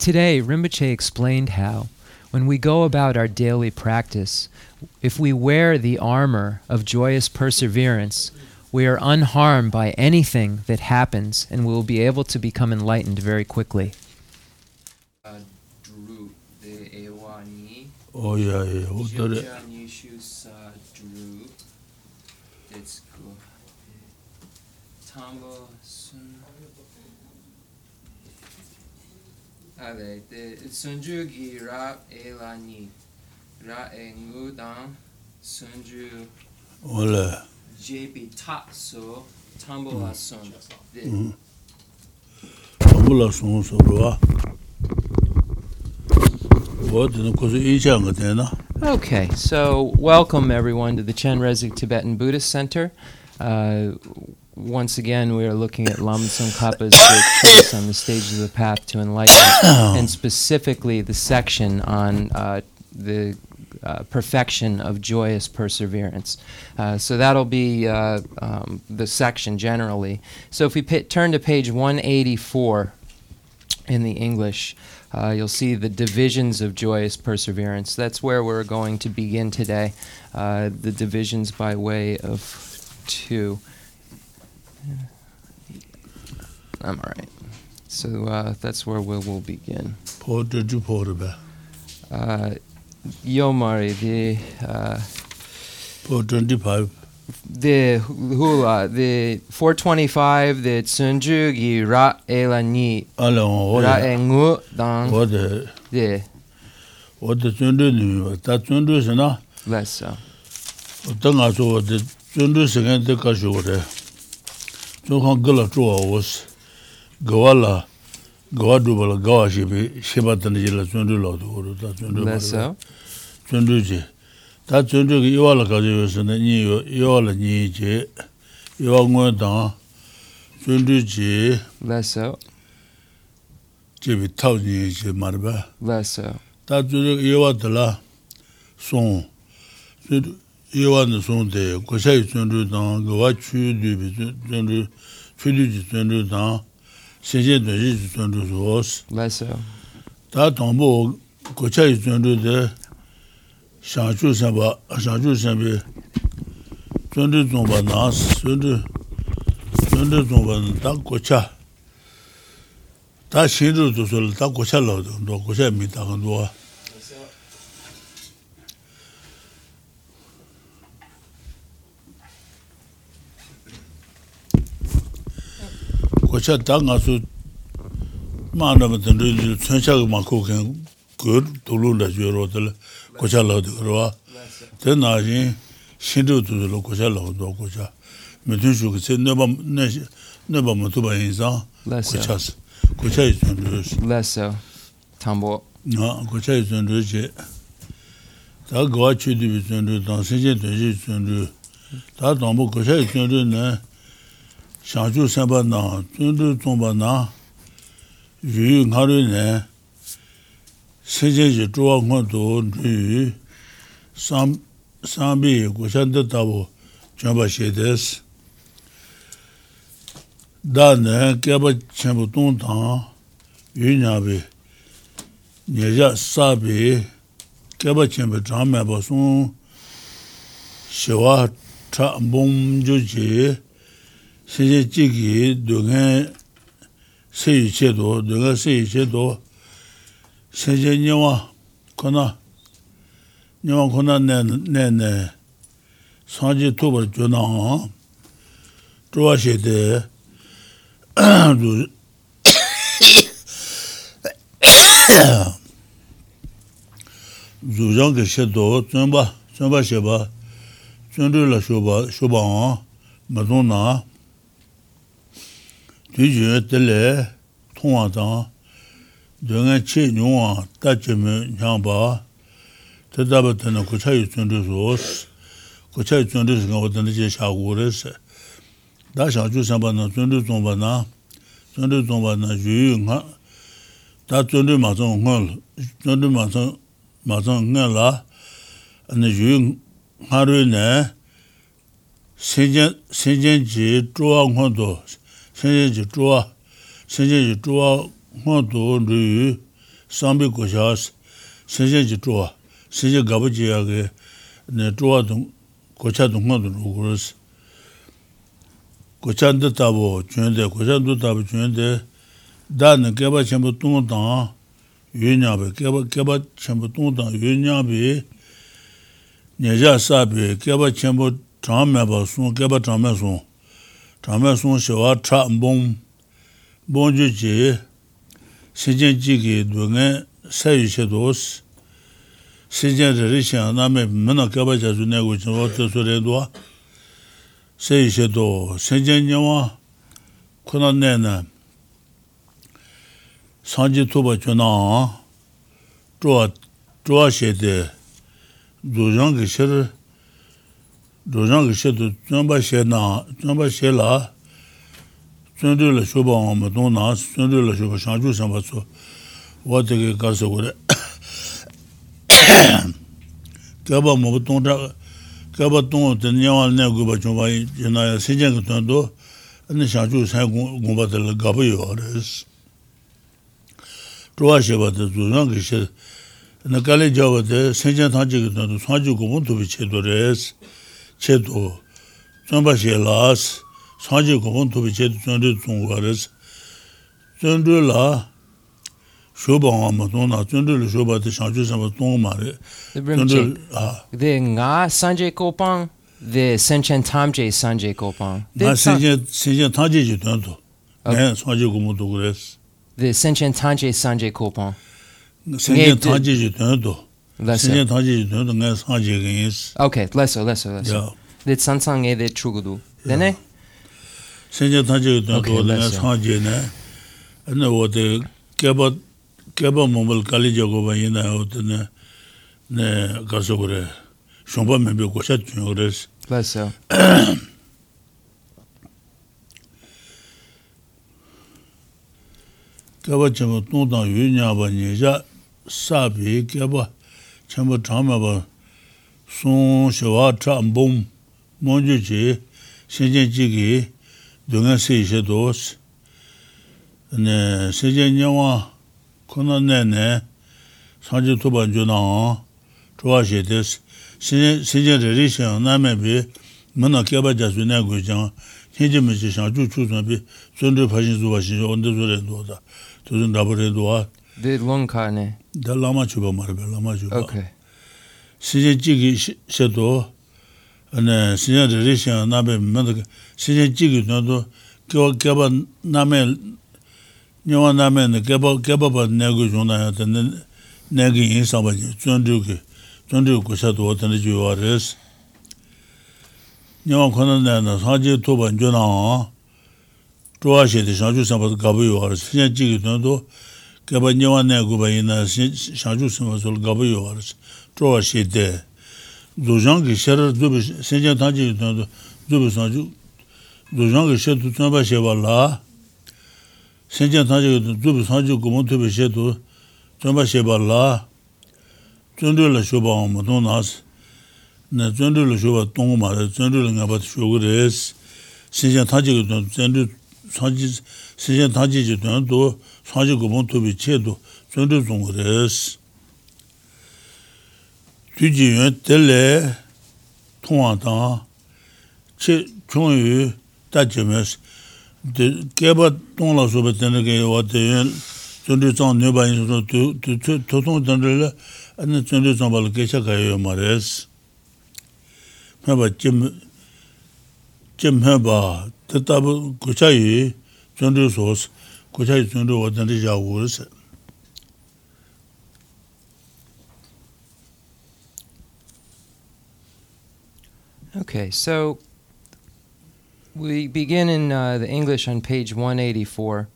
Today, Rinpoche explained how, when we go about our daily practice, if we wear the armor of joyous perseverance, we are unharmed by anything that happens and we will be able to become enlightened very quickly. Uh, Drew the Ewani. Oh yeah, yeah. What the Jia Nishu Sa Drew. Let's go. Tambo Sun. Allez, the Sunju Gi Ra Elani. Ra Engu Dan. Sunju Wala. JP Tatso. Tambo La Sun. The Mhm. Amula song so ro. What the ko yi chang ga. Okay, so welcome everyone to the Chen Rezig Tibetan Buddhist Center. Uh, once again, we are looking at Lama Tsongkhapa's great treatise on the stages of the path to enlightenment, and specifically the section on uh, the uh, perfection of joyous perseverance. Uh, so that'll be uh, um, the section generally. So if we pi turn to page 184 in the English, uh, you'll see the divisions of joyous perseverance. That's where we're going to begin today. Uh, the divisions by way of two. I'm all right. So uh, that's where we will begin. Po de ju po de ba. Uh, the uh, Po 25. the hula, the 425, the Tsunju gi ra e la ni Ala o ra ngu dang What the de what the chun de ni ta chun de se na. less so. Ta so chundu sikhen te kashu wade, chukhan gala chukwa wos, gawa la, gawa dhubwa la gawa shibi, shiba tani jila chundu la tu wadu, ta chundu mara, chundu ji. Ta chundu ki iwa la kaji wese na nyi yo, iwa la nyi ji, iwa nguwa tang, chundu ji, jibi tau nyi ji marba. Ta chundu iwa tala, song, chundu, yewa ni songde kushayi chunru tang, gawa chu dubi chunru, chu duji chunru tang, shenjen dunji ji chunru suwas. Laisa. Ta tangbo kushayi chunru de shangchu shenpa, shangchu shenpi chunru zongpa nas, chunru, chunru zongpa ta kusha. Ta shinru tu sula ta kusha lao, kushayi mi ta kanduwa. kocha taa nga su maa nama tanda tsonsha ka maa kukin kur tulu la juyo ro tala kocha lao di korwa ten naa yin shindu tu tala kocha lao do kocha mitun shu kitse neba matuba yin zang kocha sa kocha yi tsun ruyo shi lesa tambo nga kocha yi tsun ruyo shi taa gawa chudibi tsun ruyo tang sinjen tsun shi tsun ruyo taa tambo kocha yi tsun ruyo naa shangchu senpa na, tundu tsongpa na, yuyu ngaru ne, seche je zhuwa kwa to yuyu, sambi kushanda tabo chenpa she des. Da ne, kyaba chenpa tong tang, yuyu nyabi, nyeja sabi, kyaba chenpa chang meba sung, shewa cha mbong ju je, 세제 찌기 동에 세유 제도 동에 세유 제도 세제 녀와 코나 녀와 코나 네네 사지 토버 주나 좋아시데 두 zūzhāng kī shēdō tsūmbā, tsūmbā shēbā, tsūndrī lā shūbā, shūbā mā tōng nā, yue tele tongwa tang, dunga che nyungwa ta che me nyangba, te taba tena kucha yu tsun rizu os, kucha yu tsun rizu nga tena che sha gu rizu. Da sha ju sanpa na tsun rizu zongpa na, tsun rizu zongpa na yu yu nga, da tsun rizu ma zong nga, tsun rizu ma zong nga la, ane yu nga ru ne, sen jen ji zhuwa nga do, shenye je zhuwa, shenye je zhuwa huwa do nru yu sambi koshas, shenye je zhuwa, shenye gaba je ya ge zhuwa dung, kocha dung huwa dung uguras. Kocha nda tabo chunde, kocha nda tabo chunde, da na keba chenpo tunga tang yu nyabe, keba, keba chenpo tunga tang yu nyabe, nyeja sabi, keba chenpo chang meba sun, keba chang me sun. chāmbā sōng shiwā chā mbōng, mbōng chū chī, shī jiān chī kī dō ngā sā yu shē dōs, shī jiān rī rī shiān nā mē mē nā kāpā chā sū nē gu chī wā chā sū rē dō, sā yu shē dō, shī jiān nyā wā, khu nā nē nā, sāng jī tū bā chū nā wā, chū wā shē dē, dō jāng kī shē rī, dōzhāng kī shē tu tsōmbā shē nā, tsōmbā shē lā, tsōndō lā shōba wā mā tōng nā, tsōndō lā shōba shāngchū sāmbā tsō, wā tē kī kā sō gu rē. Kā bā mō bā tōng tā, kā bā tōng tē nyā wā nā gu bā chōng bā yī, yī nā yā sē jēng kī tōndō, nā shāngchū sāng gōng bā tē lā gā bā yō rē sī. Tōwā shē bā tē dōzhāng kī shē, nā kā lē jā bā tē sē jēng tāng jē kī tōndō, sāngchū gōng bā tō bī chē tō rē sī. 제도 전바시에 라스 사지 고본 도비 제도 전도 중과레스 전도라 쇼방아 마도나 전도를 쇼바데 상주 삼바 동마레 전도 아. 데가 산제 고팡 데 센첸 탐제 산제 고팡 나 센제 센제 타제 주던도. 네 사지 고모도 그랬어. 데 센첸 탄제 산제 고팡 센제 타제 주던도. lesser sinje thaji no de ngas haji gis okay lesser lesser lesser yeah. De sansang e de chugudu dene sinje thaji no de ngas haji ne. Ne wo de keba keba momol kali jogo ba ina hot ne ne gaso gore shomba me be ko chat no res. Lesser keba chemo tong da yu nya ba ni ja sabi keba chenpa chāma pa sōng shiwā chāma bōm mōngyō chī shēngyēn chī kī dōngyā sē shē dōs shēngyēn nyāwā kōnā nē nē sāngyē tūpa jō nā chōwā shē tēs shēngyēn rē rē shē nā mē bī mē nā kia bā jā sū nē gu chāng shēngyēn mē shē shāng chū chū sō bī sōn rē pā shē sō bā shē shē on dē sō rē ndō dā tō sō rē ndō wā dē lōng kā nē The lungka ne. da lama chu ba ma re be lama chu ba Okay. 시제 찌기 셔도 ane 시제 리리션 나베 맨도 시제 찌기 너도 겨 겨바 남에 녀와 남에 겨바 겨바 내고 주나야 되는 내기 인사바지 존주기 존주 고사도 어떤 주요하레스 녀와 코는 내는 사지 도반 주나 좋아시데 상주 상바도 가부요 하레스 시제 찌기 너도 gaba nyewa naya guba ina shangchu sima sol gaba yo waras chowa she de dozhang ki sherar dhubi senjan tangi yutana dhubi sangchu dozhang ki she tu tunaba she wala senjan tangi yutana dhubi sangchu gumon tubi she tu tunaba she wala zundu la shoba omu tong nas na zundu la shoba tongu ma re zundu la ngaba shogu res senjan tangi yutana zundu senjan tangi yutana 사지 고본 토비 체도 전도 송그레스 뒤지면 될래 통하다 체 종유 따지면서 개바 동라서 버튼을 게 왔대요 전도 좀 내봐요 저 도통 전들 아니 전도 좀 발로 계셔 가요 말레스 해봐 좀 좀 해봐 듣다 보 고차이 전도 소스 se Okay, so we begin in uh, the English on page 184,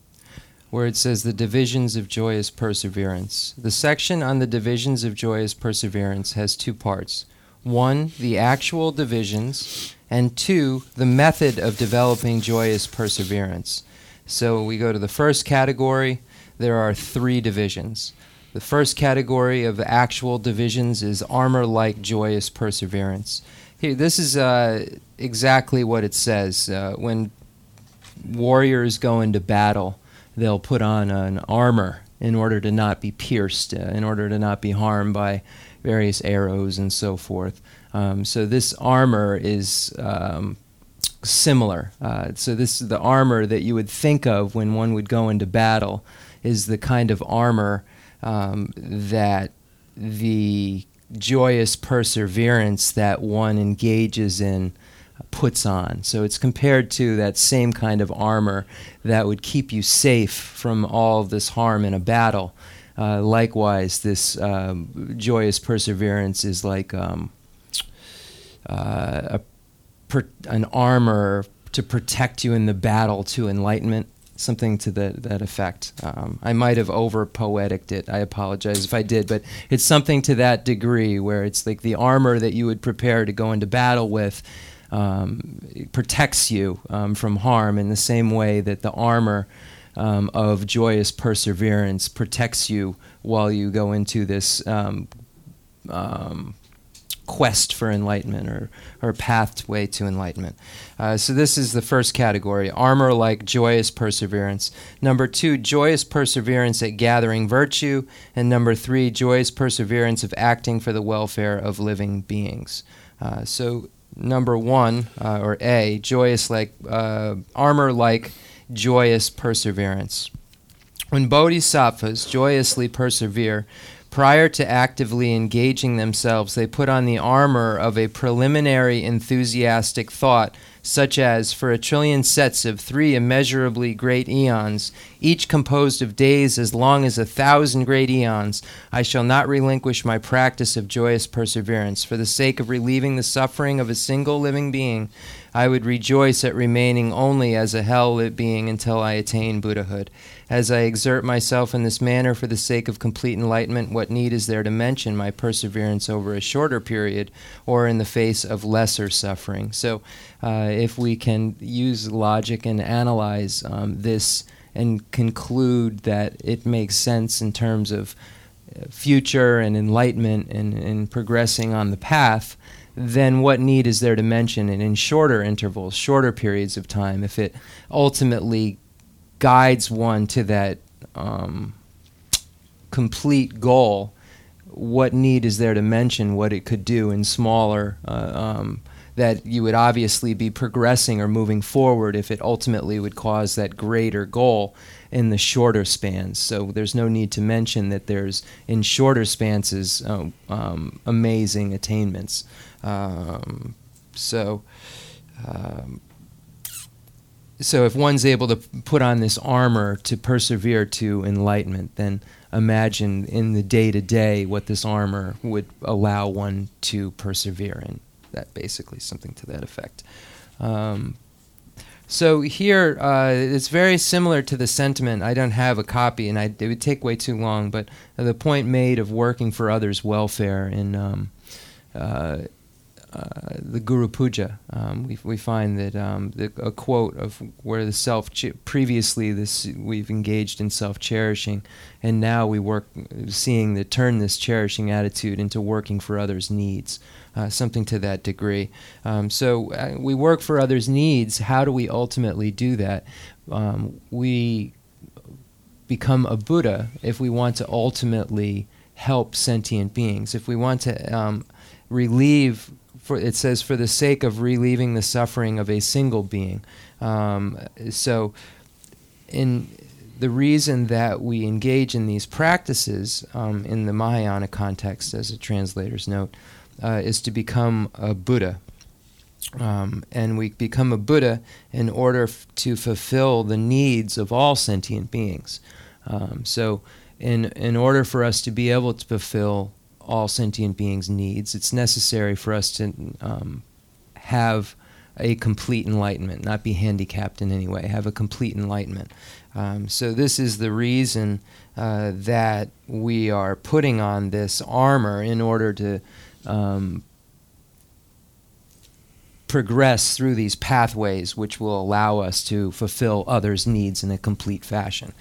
where it says the divisions of joyous perseverance. The section on the divisions of joyous perseverance has two parts one, the actual divisions, and two, the method of developing joyous perseverance. So we go to the first category, there are three divisions. The first category of actual divisions is armor like joyous perseverance. Here, this is uh, exactly what it says. Uh, when warriors go into battle, they'll put on an armor in order to not be pierced, uh, in order to not be harmed by various arrows and so forth. Um, so this armor is um, similar. Uh, so this is the armor that you would think of when one would go into battle is the kind of armor um, that the joyous perseverance that one engages in puts on. So it's compared to that same kind of armor that would keep you safe from all this harm in a battle. Uh, likewise, this um, joyous perseverance is like um, uh, a, per, an armor to protect you in the battle to enlightenment something to the, that effect. Um, I might have over poetic it. I apologize if I did, but it's something to that degree where it's like the armor that you would prepare to go into battle with um, protects you um, from harm in the same way that the armor um, of joyous perseverance protects you while you go into this um, um, quest for enlightenment or, or pathway to enlightenment. Uh, so, this is the first category armor like joyous perseverance. Number two, joyous perseverance at gathering virtue. And number three, joyous perseverance of acting for the welfare of living beings. Uh, so, number one, uh, or A, joyous like uh, armor like joyous perseverance. When bodhisattvas joyously persevere, Prior to actively engaging themselves, they put on the armor of a preliminary enthusiastic thought, such as for a trillion sets of three immeasurably great eons, each composed of days as long as a thousand great eons, I shall not relinquish my practice of joyous perseverance. For the sake of relieving the suffering of a single living being, I would rejoice at remaining only as a hell lit being until I attain Buddhahood. As I exert myself in this manner for the sake of complete enlightenment, what need is there to mention my perseverance over a shorter period or in the face of lesser suffering? So, uh, if we can use logic and analyze um, this and conclude that it makes sense in terms of uh, future and enlightenment and, and progressing on the path, then what need is there to mention it in shorter intervals, shorter periods of time, if it ultimately guides one to that um, complete goal? What need is there to mention what it could do in smaller uh, um, that you would obviously be progressing or moving forward if it ultimately would cause that greater goal in the shorter spans. So there's no need to mention that there's in shorter spans uh, um, amazing attainments. Um, so. Um, so if one's able to put on this armor to persevere to enlightenment, then imagine in the day to day what this armor would allow one to persevere in that basically something to that effect. Um, so here, uh, it's very similar to the sentiment. I don't have a copy, and I, it would take way too long. But the point made of working for others' welfare in um, uh, uh, the Guru Puja, um, we, we find that um, the, a quote of where the self previously this we've engaged in self cherishing, and now we work seeing the turn this cherishing attitude into working for others' needs uh, something to that degree. Um, so uh, we work for others' needs. How do we ultimately do that? Um, we become a Buddha if we want to ultimately help sentient beings. If we want to um, relieve, for, it says, for the sake of relieving the suffering of a single being. Um, so, in the reason that we engage in these practices um, in the Mahayana context, as a translator's note, uh, is to become a Buddha. Um, and we become a Buddha in order f- to fulfill the needs of all sentient beings. Um, so, in, in order for us to be able to fulfill all sentient beings' needs, it's necessary for us to um, have a complete enlightenment, not be handicapped in any way, have a complete enlightenment. Um, so, this is the reason uh, that we are putting on this armor in order to um, progress through these pathways which will allow us to fulfill others' needs in a complete fashion.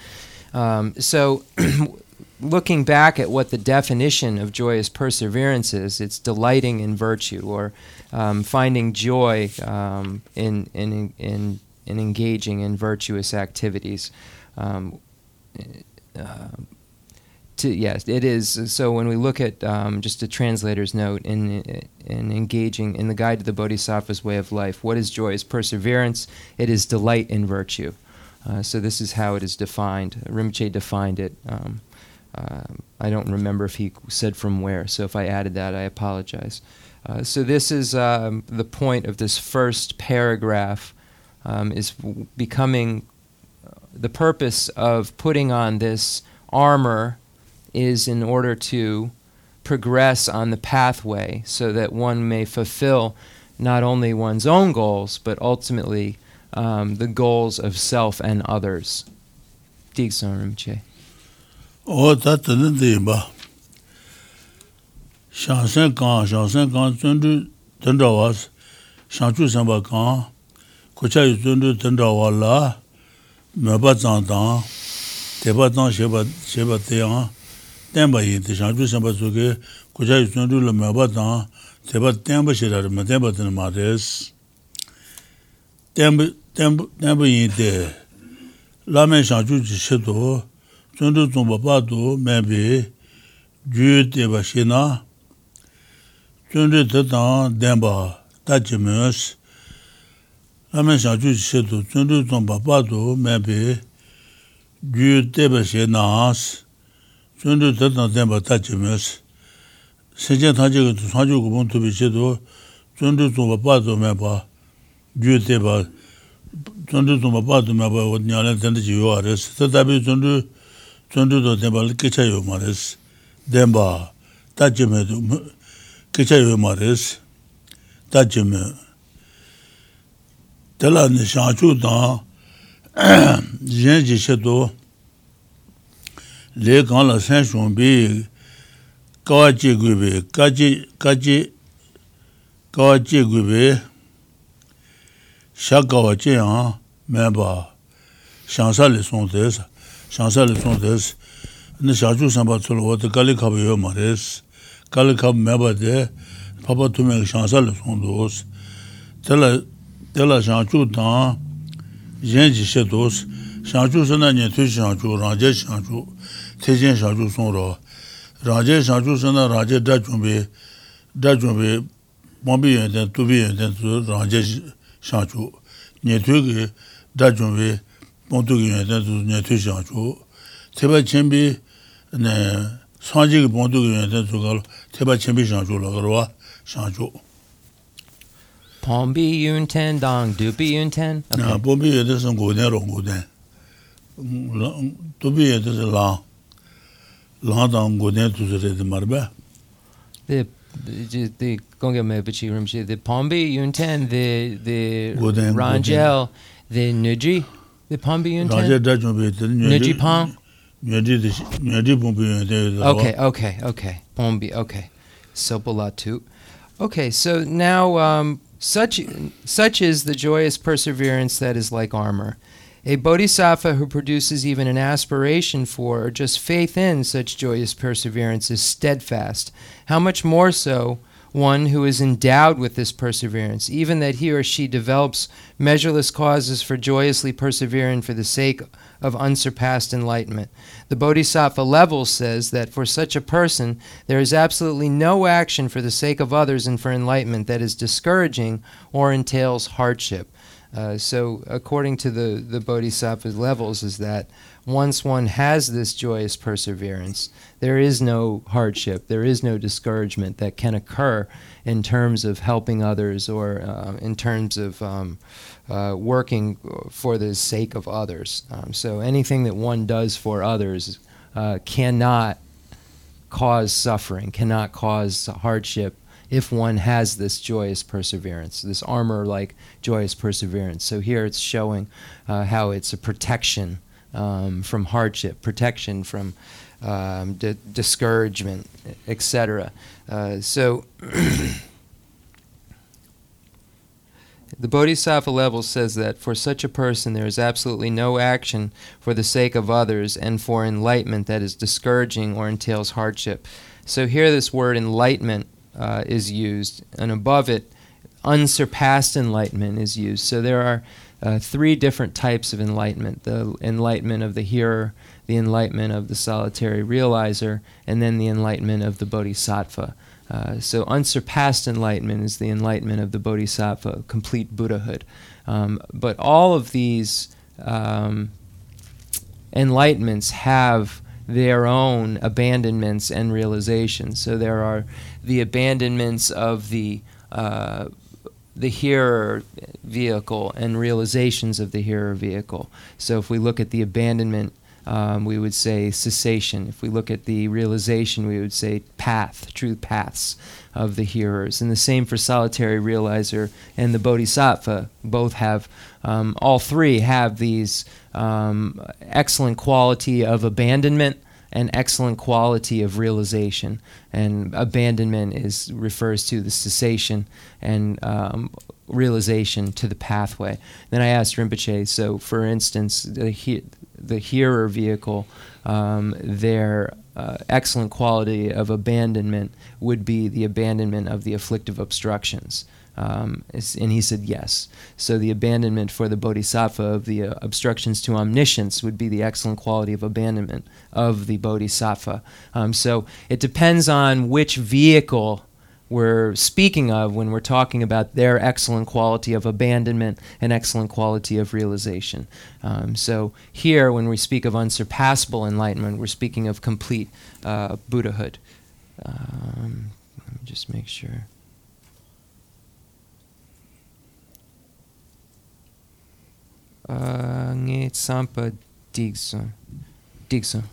Um, so, looking back at what the definition of joyous perseverance is, it's delighting in virtue or um, finding joy um, in, in, in, in, engaging in virtuous activities. Um, uh, to yes, it is. So when we look at um, just a translator's note in in engaging in the guide to the Bodhisattva's way of life, what is joy? Is perseverance. It is delight in virtue. Uh, so this is how it is defined. Rinpoche defined it. Um, uh, I don't remember if he said from where. So if I added that, I apologize. Uh, so this is um, the point of this first paragraph. Um, is becoming uh, the purpose of putting on this armor is in order to progress on the pathway so that one may fulfill not only one's own goals, but ultimately um, the goals of self and others. Rinpoche. o ta tanda dayi ba shansan kaan, shansan kaan tsundu tanda waas shanchu sanpa kaan kuchayi tsundu tanda wala mepa tsang tang tepa tang sheba, sheba tayang tenpa yinti shanchu sanpa tsuki kuchayi tsundu la mepa tang tepa tenpa shirari ma tenpa tanda ma res tenpa yinti lamen shanchu chi shido chundu tsumba padu mabi juyu teba shina, chundu tatang denba tachi myos, ramen shanchu shidu chundu tsumba padu mabi juyu teba shina as, chundu tatang denba tachi myos, sechen tangi kato sanju kubun tubi shidu chundu tsumba padu maba juyu teba, chundu tsumba padu maba nyalen tanda chi yuwa res, tatabi chundu 전주도 대발 끼쳐요 말레스 덴바 따지면도 끼쳐요 말레스 따지면 달라는 샤주다 옌지셔도 레간라 산숑비 까지 구베 까지 까지 까지 구베 샤가와제야 메바 샹살레 송데스 shansa le tsong des, ne shachu sanpa tsolo wata kali kabu yo ma res, kali kabu meba de, papa tume ki shansa le tsong dos, tela, tela shanchu tang, yen ji she dos, shanchu sana nye tu shanchu, ranje shanchu, te jen shanchu song ro, ranje shanchu sana ranje da chumbi, da chumbi, mambi yen ten, tubi yen ten, ranje shanchu, nye tu ki da chumbi, 봉두기 연다 두냐 되셔가지고 제발 쳔비 네 소지기 봉두기 연다 두가 제발 쳔비 장조로 그러와 장조 봄비 윤텐 당 두비 윤텐 아 봄비 연다선 고대로 고대 두비 연다서 라 라당 고대 두서레드 말바 네 the gonga me bichi rimshi the pombi yunten the the rangel the nuji the Pombi yun rāngjē ten. dā chūmbī tēn Nuji Pong. nyēdī tē, nyēdī bōmbī yuwa tēn rō. Okay, okay, okay. Pombi, okay. Sopolatu. Okay, so now um, such such is the joyous perseverance that is like armor. A bodhisattva who produces even an aspiration for or just faith in such joyous perseverance is steadfast. How much more so one who is endowed with this perseverance, even that he or she develops measureless causes for joyously persevering for the sake of unsurpassed enlightenment. The Bodhisattva level says that for such a person, there is absolutely no action for the sake of others and for enlightenment that is discouraging or entails hardship. Uh, so, according to the, the Bodhisattva's levels, is that once one has this joyous perseverance, there is no hardship, there is no discouragement that can occur in terms of helping others or uh, in terms of um, uh, working for the sake of others. Um, so, anything that one does for others uh, cannot cause suffering, cannot cause hardship if one has this joyous perseverance, this armor like joyous perseverance. So here it's showing uh, how it's a protection um, from hardship, protection from um, di- discouragement, etc. Uh, so the Bodhisattva level says that for such a person there is absolutely no action for the sake of others and for enlightenment that is discouraging or entails hardship. So here this word enlightenment uh, is used, and above it, unsurpassed enlightenment is used. So there are uh, three different types of enlightenment the enlightenment of the hearer, the enlightenment of the solitary realizer, and then the enlightenment of the bodhisattva. Uh, so, unsurpassed enlightenment is the enlightenment of the bodhisattva, complete Buddhahood. Um, but all of these um, enlightenments have their own abandonments and realizations. So there are the abandonments of the uh, the hearer vehicle and realizations of the hearer vehicle. So if we look at the abandonment, um, we would say cessation. If we look at the realization, we would say path, true paths of the hearers. And the same for solitary realizer and the bodhisattva. Both have, um, all three have these um, excellent quality of abandonment and excellent quality of realization. And abandonment is refers to the cessation, and um, realization to the pathway. Then I asked Rinpoche. So, for instance, the he- the hearer vehicle, um, their uh, excellent quality of abandonment would be the abandonment of the afflictive obstructions. Um, and he said yes. So the abandonment for the bodhisattva of the uh, obstructions to omniscience would be the excellent quality of abandonment of the bodhisattva. Um, so it depends on which vehicle we're speaking of when we're talking about their excellent quality of abandonment and excellent quality of realization. Um, so here, when we speak of unsurpassable enlightenment, we're speaking of complete uh, Buddhahood. Um, let me just make sure. nge tsampa dikson dikson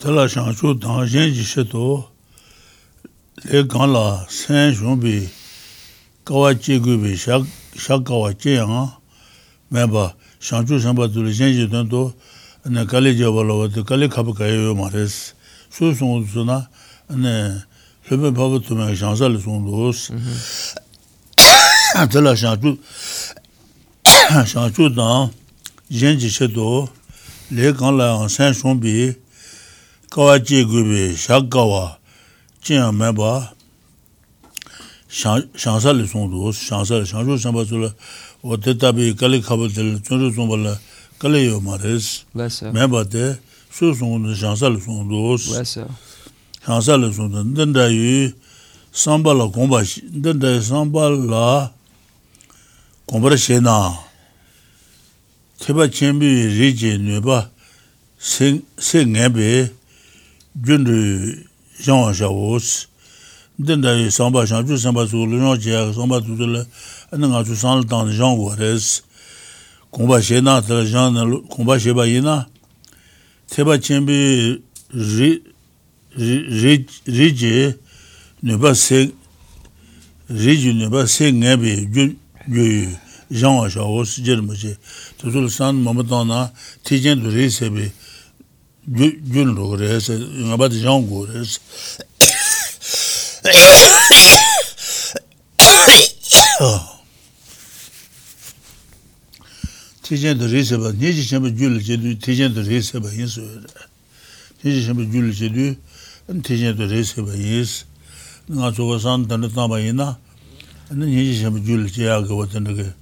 tala shanshu dangzhen ji shito le gan la sen shun bi kawa chi gu bi shak kawa chi yang me ba shanshu shenpa tu le zhen ji tun to ne kali jaba la wate kali kaba kaya yo ma res su sung su na ne lupen paba tu me shansa le sung dos tala shanshu shang chu dang yin ji she do le gang la yang san shung bi kawa ji gu bi sha kawa jin yang me ba shang sa li sung du shang sa li shang chu shang ba su la o te tabi kali khaba dil chun chu sung ba la kali yo ma res me ba te su sung du shang sa li sung du shang sa li sung du den da yu samba la gong ba den da samba la gong ba la she na Teba chenpi riji nueba se ngenpe gyunru yangwa shawos. Denda yi samba shangchu samba sulu yangwa jaya samba tutula ane nga su sanla tangni yangwa res. Kongpa she na tala yangna, kongpa she ba yi na. Teba chenpi riji nueba se riji nueba se ngenpe gyunru yangwa shawos jirma she. susul san mamata na tijen du rei sebi gyun rogo rei se, ngaba di zhang go rei se. Tijen du rei seba, nyeji shenpa gyul che du tijen du rei seba yin su yore. Nyeji shenpa gyul che du tijen du rei seba yin su. Nga tsuwa san tanda tamba yin na, nyeji shenpa gyul che ya gawa tanda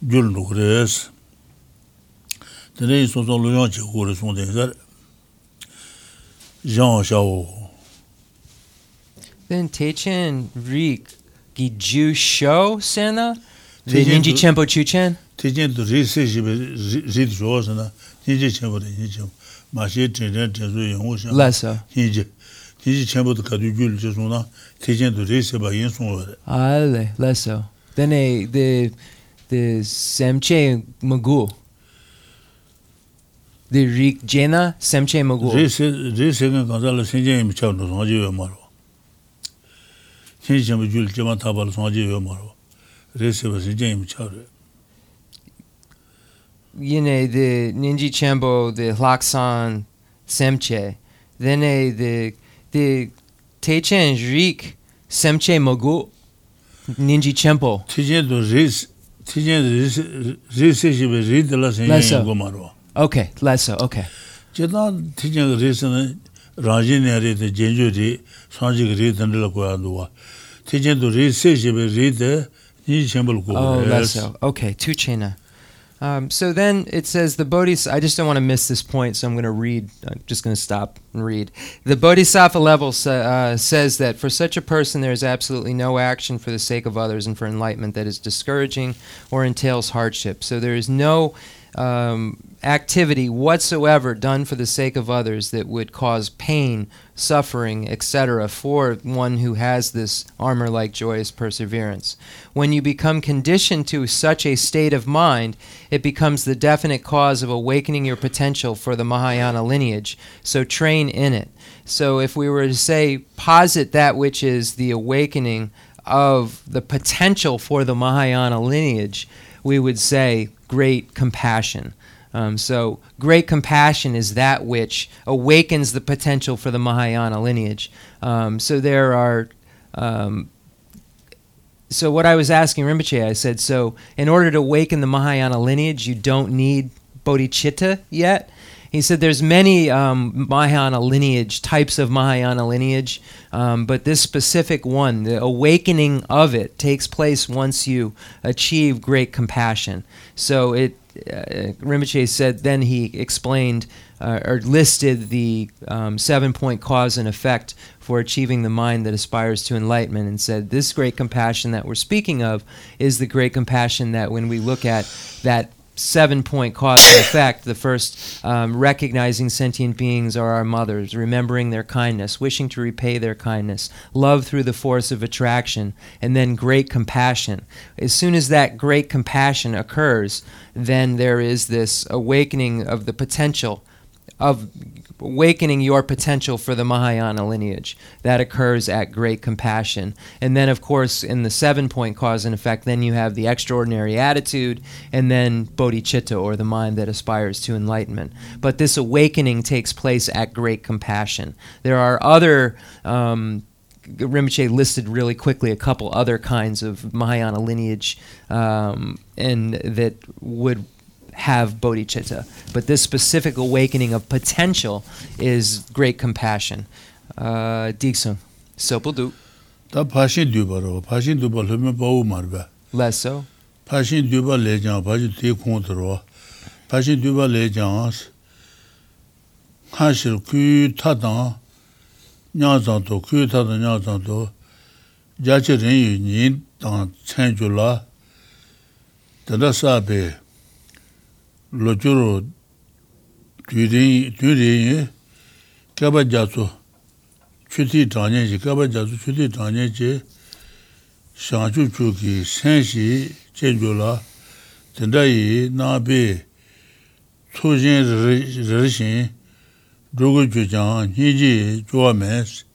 tan ke yun ru re se. Tene yin song song lu yang che hu re song ten sa re. Zhang sha wu. Then Teichen Rik Giju Sho Sena? The Teichen Ninji Du- Chenpo Chuchen? Ti jen tu ri se shi be ri ri di shuo se na, nye ji chen po de nye chen, ma xie ten ten ten su yin wu xiang. Less so. Nye ji, nye ji chen po de ka du ju li che song na, ti jen tu ri se ba yin song wa re. Ale, less so. Then a the the Semche Magu. The Rick Jena Semche Magu. Re Segen Gonzalo Senjen mi chao no sonje yo maro. Senjen mi jul jema tabal sonje yo maro. Re Segen Senjen mi chao re. You know, the Ninji Chambo, the Laksan Semche, then uh, the the Techen Rik Semche Magu Ninji Champo. Techen do Riz ri se, ti jen tu ri se, ri se shi be ri de la sen La jen sa. yin go ma ro. Okay, less so. Okay. 제가 티징 리스는 라진네리 데 젠주리 상지 리든들 거야도와 티젠도 리세시베 리데 니 쳔벌 고 Oh, less so. Okay, two chena. Um, so then it says the Bodhisattva. I just don't want to miss this point, so I'm going to read. I'm just going to stop and read. The Bodhisattva level sa- uh, says that for such a person, there is absolutely no action for the sake of others and for enlightenment that is discouraging or entails hardship. So there is no um, activity whatsoever done for the sake of others that would cause pain, suffering, etc., for one who has this armor like joyous perseverance. When you become conditioned to such a state of mind, it becomes the definite cause of awakening your potential for the Mahayana lineage, so train in it. So, if we were to say, posit that which is the awakening of the potential for the Mahayana lineage, we would say great compassion. Um, so, great compassion is that which awakens the potential for the Mahayana lineage. Um, so, there are. Um, so, what I was asking Rinpoche, I said, so in order to awaken the Mahayana lineage, you don't need bodhicitta yet. He said there's many um, Mahayana lineage types of Mahayana lineage, um, but this specific one, the awakening of it, takes place once you achieve great compassion. So it, uh, Rinpoche said, then he explained uh, or listed the um, seven point cause and effect for achieving the mind that aspires to enlightenment and said, This great compassion that we're speaking of is the great compassion that when we look at that seven point cause and effect. The first, um, recognizing sentient beings are our mothers, remembering their kindness, wishing to repay their kindness, love through the force of attraction, and then great compassion. As soon as that great compassion occurs, then there is this awakening of the potential of awakening your potential for the Mahayana lineage. That occurs at great compassion. And then, of course, in the seven point cause and effect, then you have the extraordinary attitude, and then bodhicitta, or the mind that aspires to enlightenment. But this awakening takes place at great compassion. There are other. Um, Rinpoche listed really quickly a couple other kinds of Mahayana lineage, um, and that would have bodhicitta. But this specific awakening of potential is great compassion. Uh, Diksum. Sopaldu. Ta pashin duba ro, pashin duba lume bawu marba. Less Lesso. Pashin duba lejang, pashin te kontu ro. Pashin duba lejang, hanshil ku tatang, nyazang to, kuyu tatang nyazang to, jachi rinyu nyin tang chanchu la, tada sabi, 로주로 뒤리 뒤리 가바자소 추티 장년지 가바자소 추티 장년지 샤주 주기 sen시 전조라 된다이 나베 초진 러신 로고 주장 니지 조아메스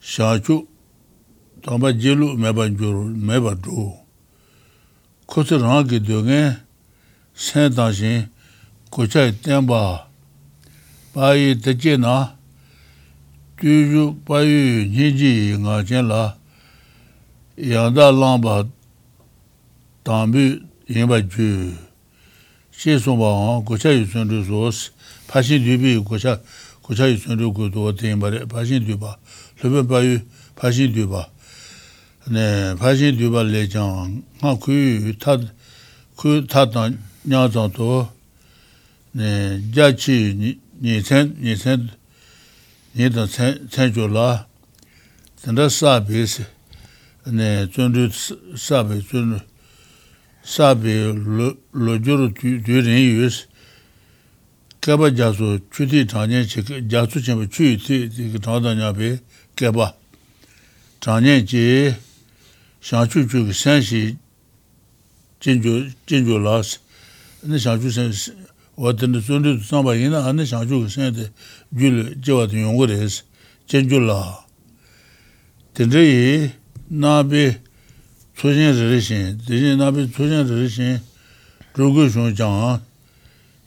샤주 담바 제루 메반조 메바도 코스랑게 되게 sen dangshin kuchay tenpa bayi teche na tuyu bayi niji nga chen la yangda langba tangbi yinba ju she sumpa wang kuchay yu sun du sos pashin dubi kuchay kuchay yu sun du gu duwa tenpa re pashin duba lupen bayi pashin duba ne pashin duba le jang nga kuyu ta kuyu ta tang nyā tsāng tō jā chī nī tsēn, nī tsēn, nī tāng tsēn chō lā, tsēn tā sā bī sī, zhōn rū sā bē, zhōn rū sā bē lō jō rū tū rīng yu sī, kāpa jā sō chū tī tāng nyēn chī, jā sū chī chū yu tī, tī kī tāng tāng nyā bē kāpa, tāng nyēn chī, shāng chū chū kī sēn shī, jīn chō lā sī, ane shangchu san, wadanda sundu samba ina ane shangchu san de gyul jiwa tu yungu res, jen gyul la. Tende yi nabi tsujen rari shen, tende nabi tsujen rari shen, rugu shung jang,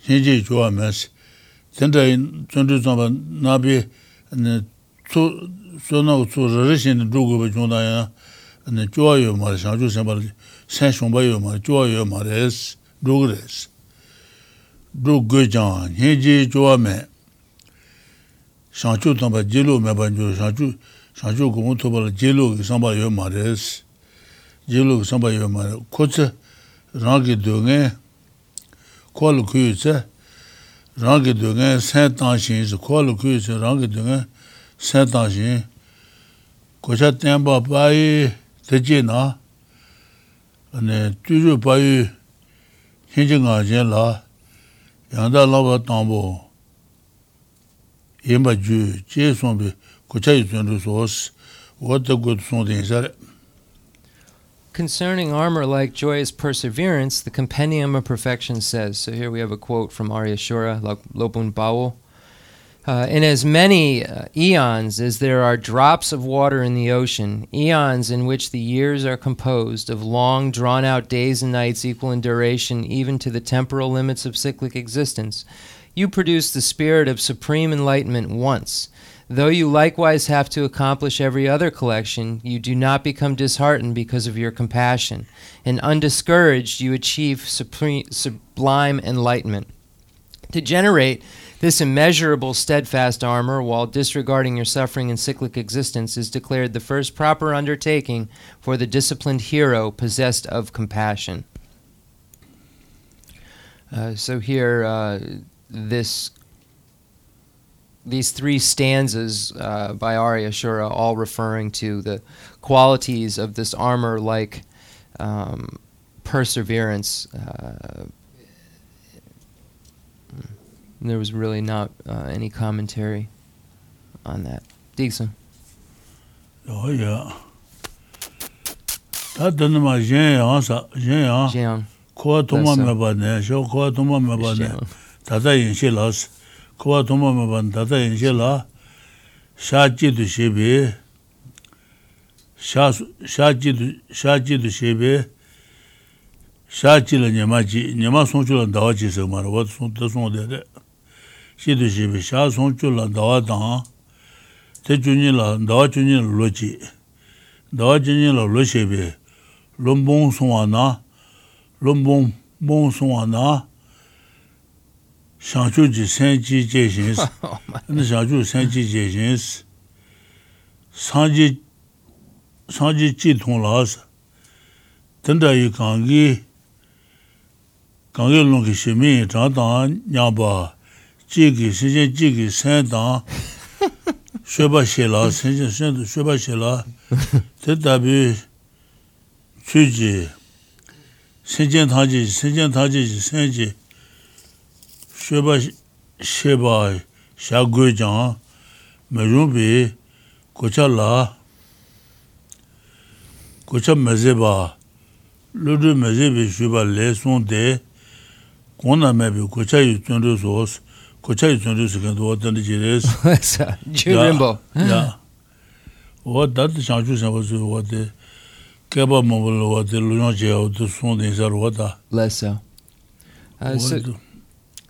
shen je juwa mes. Tende yi sundu samba nabi tsu, u utsu rari shen rugu ba chung da yana, juwa yo ma, shangchu san ba, san shung ba yo ma, juwa yo ma res. dhūgres, dhūggyōchāng, hēngjī chōwa mē, shāngchū tāmbā jēlō mē bāñchū, shāngchū, shāngchū gōngu tōpa lā jēlō kī sāmbā yō mā rēs, jēlō kī sāmbā yō mā rē, kōchā rāngi dōngē, kōlō kūyō chā, rāngi dōngē sēn tāngshīn, kōlō kūyō chā, rāngi dōngē sēn tāngshīn, kōchā tēmbā bāyī tēchē nā, ane tūyō bāyī nga la, yangda laba tangbo, yinba ju, zunru soos, wata. Concerning armor like joyous perseverance, the Compendium of Perfection says. So here we have a quote from Arya Shura, Lo- Lobun Bawo. Uh, in as many uh, eons as there are drops of water in the ocean, eons in which the years are composed of long, drawn out days and nights equal in duration even to the temporal limits of cyclic existence, you produce the spirit of supreme enlightenment once. Though you likewise have to accomplish every other collection, you do not become disheartened because of your compassion, and undiscouraged, you achieve supreme, sublime enlightenment. To generate this immeasurable steadfast armor while disregarding your suffering and cyclic existence is declared the first proper undertaking for the disciplined hero possessed of compassion. Uh, so here, uh, this these three stanzas uh, by Arya Shura, all referring to the qualities of this armor like um, perseverance. Uh, there was really not uh, any commentary on that. Dixon. Oh yeah. That done my jen yansa jen yan. Jen. Ko tuma me ba ne, sho ko tuma me ba ne. Ta da yin she las. Ko tuma me ba da da yin she la. Sha ji du she bi. Sha sha ji du sha ji du she bi. Sha ji la ne ma ji, ne ma song chu la da ji se ma ro, wa song da song de de. shidu shibi shaa songchu la dawa dang, te chunyi la, dawa chunyi la lo chi, dawa chunyi la lo shibi, lombong songwa na, lombong bong songwa na, shangchu ji sen chi je shins, shangchu sen chi je shins, sangji, sangji chi tong las, tanda yi kangi, kangi longi shimi, chang tang nyamba, jīgī shīchī jīgī sēn dāng shēba shēlā, shīchī shēn dō shēba shēlā tē tābī chū jī shīchī tāngchī, shīchī tāngchī sēn jī shēba shēba shā gui jāng mē rūng bī kuchā lā kuchā mē zē bā lū rū mē zē bī shūba lē sōng dē gōng nā mē bī kuchā yu tūn rū sōs kocha yu zhōng rū sī kāntō wā tāndi jī rē sī. That's uh, Ju Rimbo. Jā. Wā dāt shāng chū shāng bā sū wā tē, kē bā mō bā lō wā tē lū yāng jē wā tē sōng dē sā rō wā tā. Less so. Uh, so tē-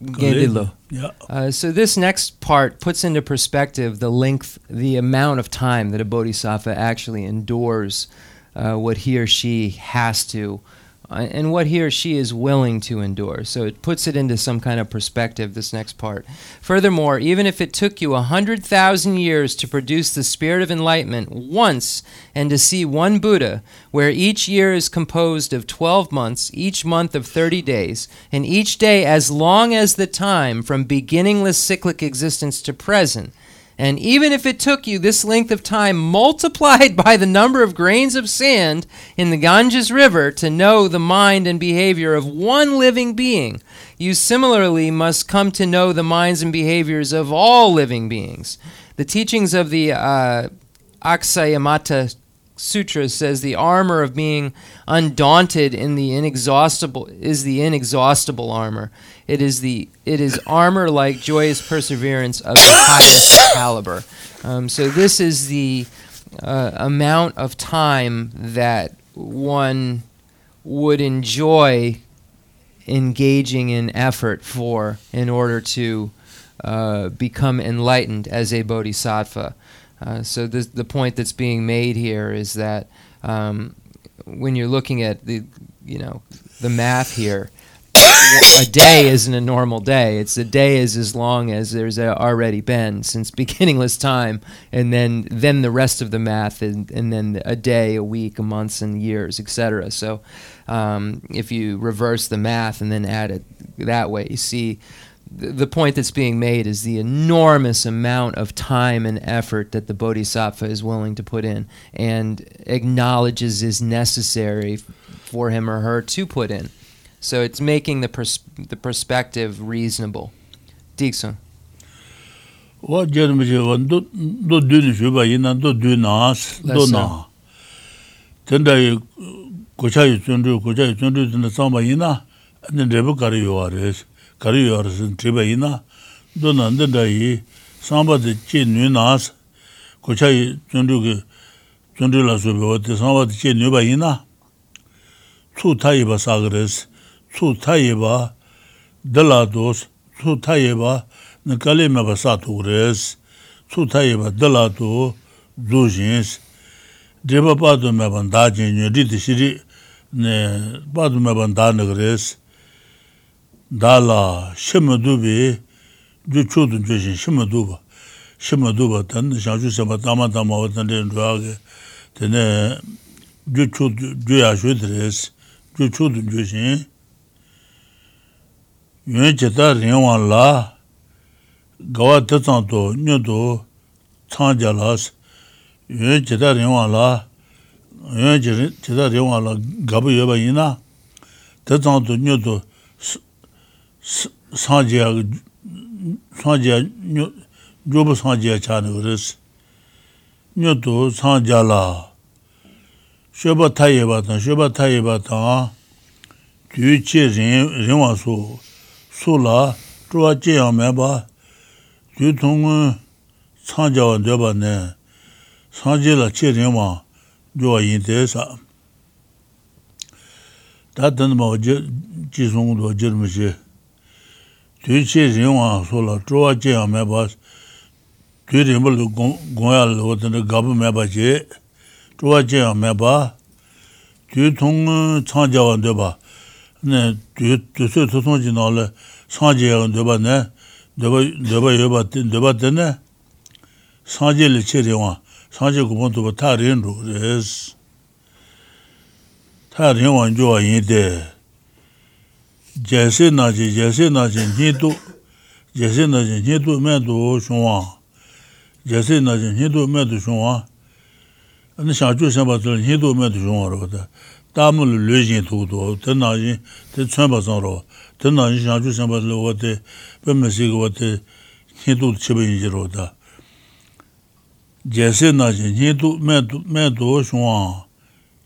Gedilo. Jā. So this next part puts into perspective the length, the amount of time that a bodhisattva actually endures uh, what he or she has to, and what he or she is willing to endure. So it puts it into some kind of perspective. This next part. Furthermore, even if it took you a hundred thousand years to produce the spirit of enlightenment once, and to see one Buddha, where each year is composed of twelve months, each month of thirty days, and each day as long as the time from beginningless cyclic existence to present. And even if it took you this length of time multiplied by the number of grains of sand in the Ganges River to know the mind and behavior of one living being, you similarly must come to know the minds and behaviors of all living beings. The teachings of the uh, Aksayamati Sutra says the armor of being undaunted in the inexhaustible is the inexhaustible armor. It is the it is armor like joyous perseverance of the highest caliber. Um, so this is the uh, amount of time that one would enjoy engaging in effort for in order to uh, become enlightened as a bodhisattva. Uh, so this, the point that's being made here is that um, when you're looking at the you know the math here, a day isn't a normal day. It's a day is as long as there's a, already been since beginningless time, and then then the rest of the math, and, and then a day, a week, months, and years, etc. So, um, if you reverse the math and then add it that way, you see. The point that's being made is the enormous amount of time and effort that the bodhisattva is willing to put in and acknowledges is necessary for him or her to put in. So it's making the pers- the perspective reasonable. Dixon. wa jer mi je wan do do du ni shu ba yin do do Less na ten da yi uh, ko cha yi chun du ko cha yi chun du ten da sam ba yin na ne de bu ka ri yo wa kari yorsin triba ina, do nanda da yi samba di chi nyu naas, kucha yi zundu ki, zundu la subi wati samba di chi nyu ba ina, tsu tayi ba sagaris, tsu tayi ba dala dos, tsu tayi ba nikali me ba satu gris, tsu tayi ba dala do, zu jins, driba padu me ban da jin nyu, riti shiri, padu me ban da nagris, 달라 심어두비 주초든 주신 심어두바 심어두바 단 자주 세바 담아 담아 왔는데 좋아게 되네 주초 주야 주드레스 주초든 주신 윤제다 령완라 가와 뜻상도 녀도 창자라스 윤제다 령완라 윤제다 령완라 가부 여바이나 뜻상도 녀도 sāngyā, sāngyā, gyōpa sāngyā chāni waris, nyō tu sāngyā lā, shēpa tāyē bātān, shēpa tāyē bātān, tū chē rīngwā sū, sū lā, chūwa chē yāng mē bā, tū tūng sāngyā wā dē bā nē, sāngyā lā chē rīngwā, gyōwa yīn tē sā. Tā tānda mā wā jī sūngu tui chi rinwa so la chruwa chi ya me ba tui rinpa lu gongya lu watanda gabu me ba chi chruwa chi ya me ba tui tong chang ja wan de ba. Ne tui tui su tu song chi na le chang ja wan de ba ne de ba de ba yo ba de ba de ne chang ji le chi rinwa chang ji gu pon tu ba ta rin ru res. Ta rinwa jo wa yin de jese na je jese na je ni do jese na je ni do me do shwa jese na je ni do me do shwa ane sha ju sha ba do ni do me do shwa ro da da mu lu le jin tu do de na yin de chuan ba zong ro. De na yin sha ju sha ba lo de be me si go de ni do che be yin ro da jese na je ni do me do me do shwa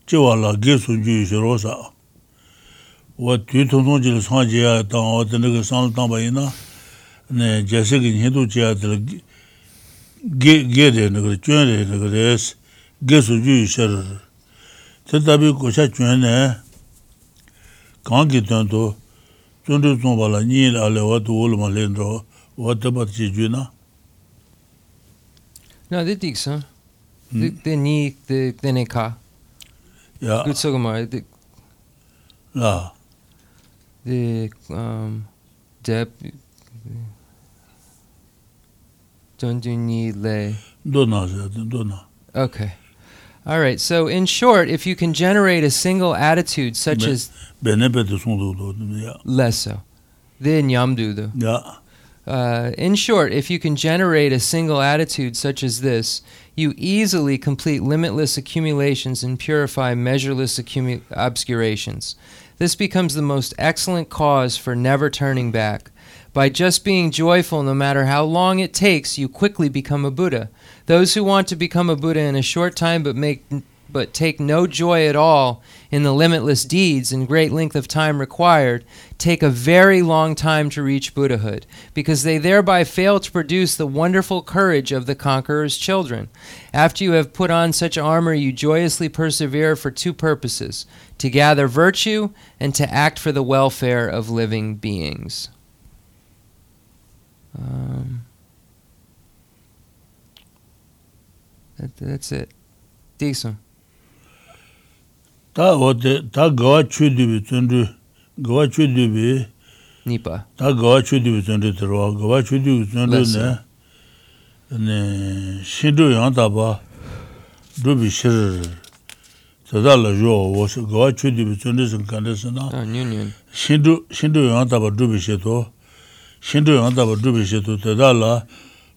ji wa la ge su ju shi ro sa. wā tū tōng tōng jīla sāng jīyā tāng wā tānda kā sāng lā tāng bā yī na jāsā kī nī tō jīyā tāla gē rē nā kā rē, chūyā rē nā kā rē gē sū jū yu shā rā rā tā tā bī kōshā chūyā nē kāng kī tāng tō chūn rū tōng bā lā nī lā lē wā tō wō lā mā lē nā rā wā tā bā tā chī jū na Nā, dē tīk sā dē nī, dē nē kā Yā Dē tsā kā mā, dē Nā Rā um Don't do ni le. dō nā sā Okay. All right. So in short, if you can generate a single attitude such Me- as bē nē bē tō sōng tō tō yā leso, then yamdudu. yā Uh, in short, if you can generate a single attitude such as this, you easily complete limitless accumulations and purify measureless accumu- obscurations. This becomes the most excellent cause for never turning back. By just being joyful, no matter how long it takes, you quickly become a Buddha. Those who want to become a Buddha in a short time but make but take no joy at all in the limitless deeds and great length of time required take a very long time to reach Buddhahood, because they thereby fail to produce the wonderful courage of the conqueror's children. After you have put on such armor, you joyously persevere for two purposes to gather virtue, and to act for the welfare of living beings. Um, that, that's it. Decent. Tā ote, tā gawa chudibi tsundru, gawa chudibi. Nipa. Tā gawa chudibi tsundru tarwa, gawa chudibi tsundru ne, shindu yang taba, dubi shiririr. sada la yo wosu gawa chudi bi tsundi san kanda sana shindu yuwa taba dhubi sheto shindu yuwa taba dhubi sheto tada la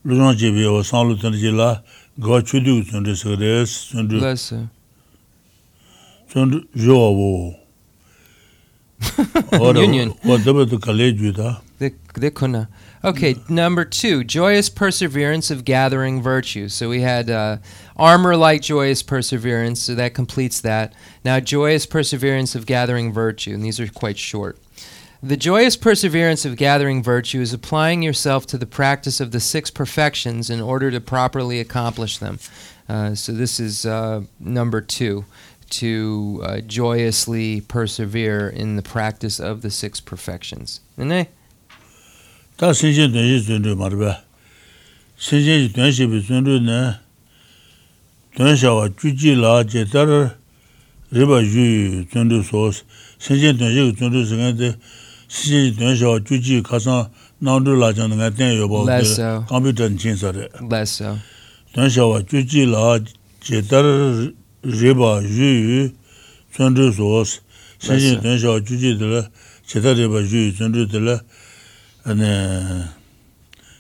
lujan jebi yawa san lu tanda je la gawa chudi bi tsundi sakare tsundi tsundi yo wo. Ora wadaba to kale ju ta de kona Okay, number two, joyous perseverance of gathering virtue. So we had uh, armor like joyous perseverance, so that completes that. Now, joyous perseverance of gathering virtue, and these are quite short. The joyous perseverance of gathering virtue is applying yourself to the practice of the six perfections in order to properly accomplish them. Uh, so this is uh, number two, to uh, joyously persevere in the practice of the six perfections. And 다 신신 된시 전주 말봐 신신 된시 비 전주네 된샤와 주지라 제다르 리바 주 전주 소스 신신 된시 전주 생한테 신신 된샤와 주지 가서 나온들 라자는 가 된여보 Less so. 컴퓨터 진사래 less so. 된샤와 주지라 제다르 리바 주 전주 소스 신신 Less 된샤와 주지들 제다르 리바 주 전주들 ane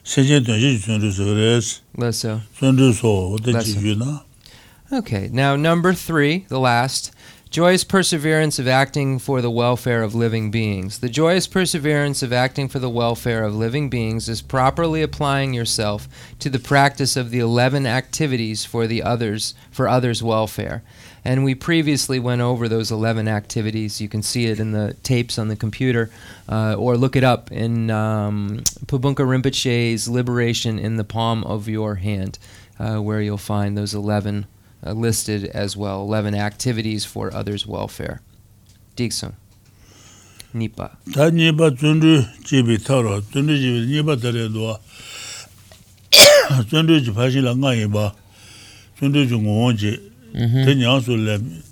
senjen tenshi chunru sugres, Less uh, so. so, wate That's uh, chi na. Okay, now number three, the last. Joyous perseverance of acting for the welfare of living beings. The joyous perseverance of acting for the welfare of living beings is properly applying yourself to the practice of the 11 activities for the others for others' welfare. And we previously went over those 11 activities. You can see it in the tapes on the computer, uh, or look it up in um, Pabongka Rinpoche's Liberation in the Palm of Your Hand, uh, where you'll find those 11 uh, listed as well 11 activities for others' welfare. Diksun. Nipa. Ta nipa chunru jibi taro, chunru jibi nipa tare doa, chunru ji pashi la nga yiba, ji, ten yansu lebi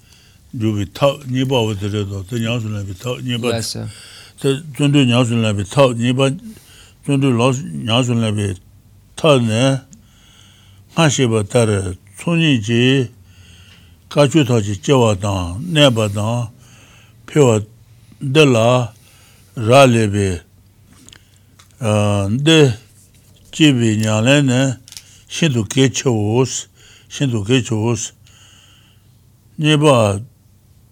rubi tau nipa wate redo, ten yansu lebi tau nipa, ten zundu yansu lebi tau nipa, zundu yansu lebi tau ne, nga sheba tari tsuni ji kachu tachi jewa dang, neba dang, pewa dela ra lebi, uh, de jibi nyale ne, shindu ke che wos, shindu ke che wos, nyeba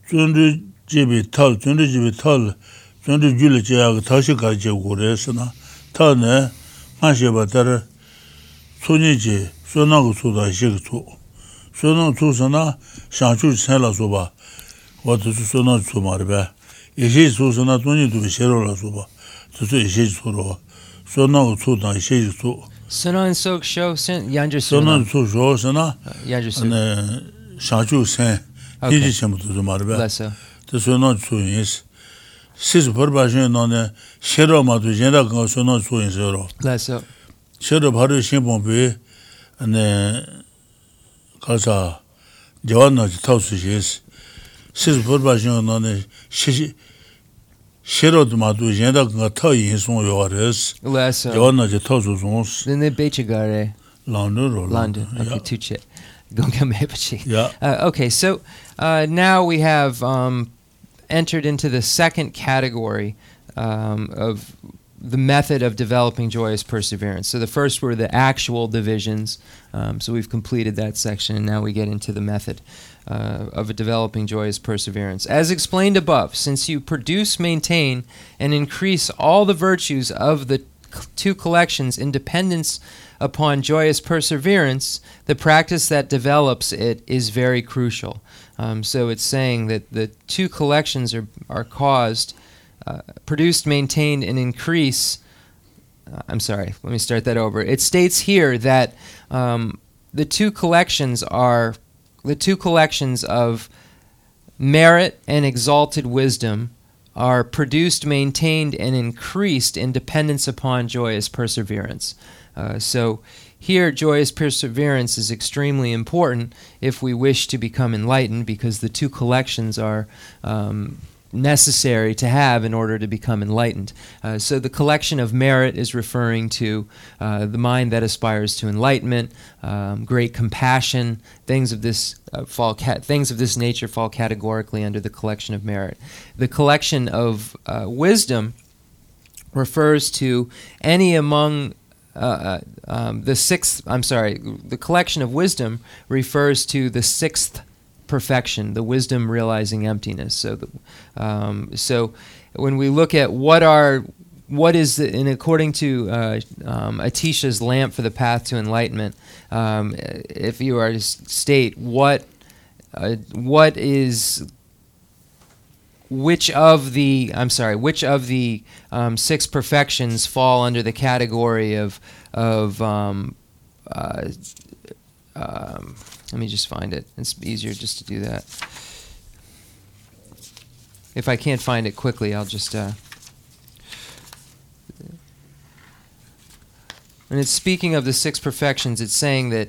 tsundru jebi tal, tsundru jebi tal, tsundru gyula jayaga tashi ka jebi gore sana, tal ne, nga sheba tara tsuni je, suna ku tsuda shiga tsu, suna tsu sana shangchur sanla suba, wata su suna tsu marbe, ishi tsu sana tsuni tubi shero la suba, tsu ishi tsu rwa, suna ku tsuda ishi tsu. Suna tsu shou sen, yanju suna. Suna tsu shou sana, yanju suna. Shangchur san. Yiji chenpo tuzu marbe. Te suyonan tsuyin isi. Sis parba shen nane shero matu jenda kanga suyonan tsuyin sero. Shero paru shenpo pi kalsa jawan naji tau su shi isi. Sis parba shen nane shero matu jenda kanga tau yin sung yuwa resi. Jawan naji tau su sung isi. Nene bechi gare? London ro. London, okay, two chit. Gonga mepachi. Yeah. Uh, okay, so... uh, now we have um, entered into the second category um, of the method of developing joyous perseverance. So the first were the actual divisions. Um, so we've completed that section, and now we get into the method uh, of developing joyous perseverance. As explained above, since you produce, maintain, and increase all the virtues of the two collections in dependence upon joyous perseverance, the practice that develops it is very crucial. Um, so it's saying that the two collections are, are caused, uh, produced, maintained, and increase. uh, I'm sorry, let me start that over. It states here that um, the two collections are the two collections of merit and exalted wisdom are produced, maintained, and increased in dependence upon joyous perseverance. Uh, so here, joyous perseverance is extremely important if we wish to become enlightened, because the two collections are um, necessary to have in order to become enlightened. Uh, so the collection of merit is referring to uh, the mind that aspires to enlightenment, um, great compassion, things of this uh, fall ca- things of this nature fall categorically under the collection of merit. The collection of uh, wisdom refers to any among uh, uh, um, the sixth. I'm sorry. The collection of wisdom refers to the sixth perfection, the wisdom realizing emptiness. So, the, um, so when we look at what are what is the, and according to uh, um, Atisha's lamp for the path to enlightenment, um, if you are to state what uh, what is which of the I'm sorry, which of the um, six perfections fall under the category of of um, uh, um, let me just find it. It's easier just to do that. If I can't find it quickly, I'll just. Uh, and it's speaking of the six perfections. It's saying that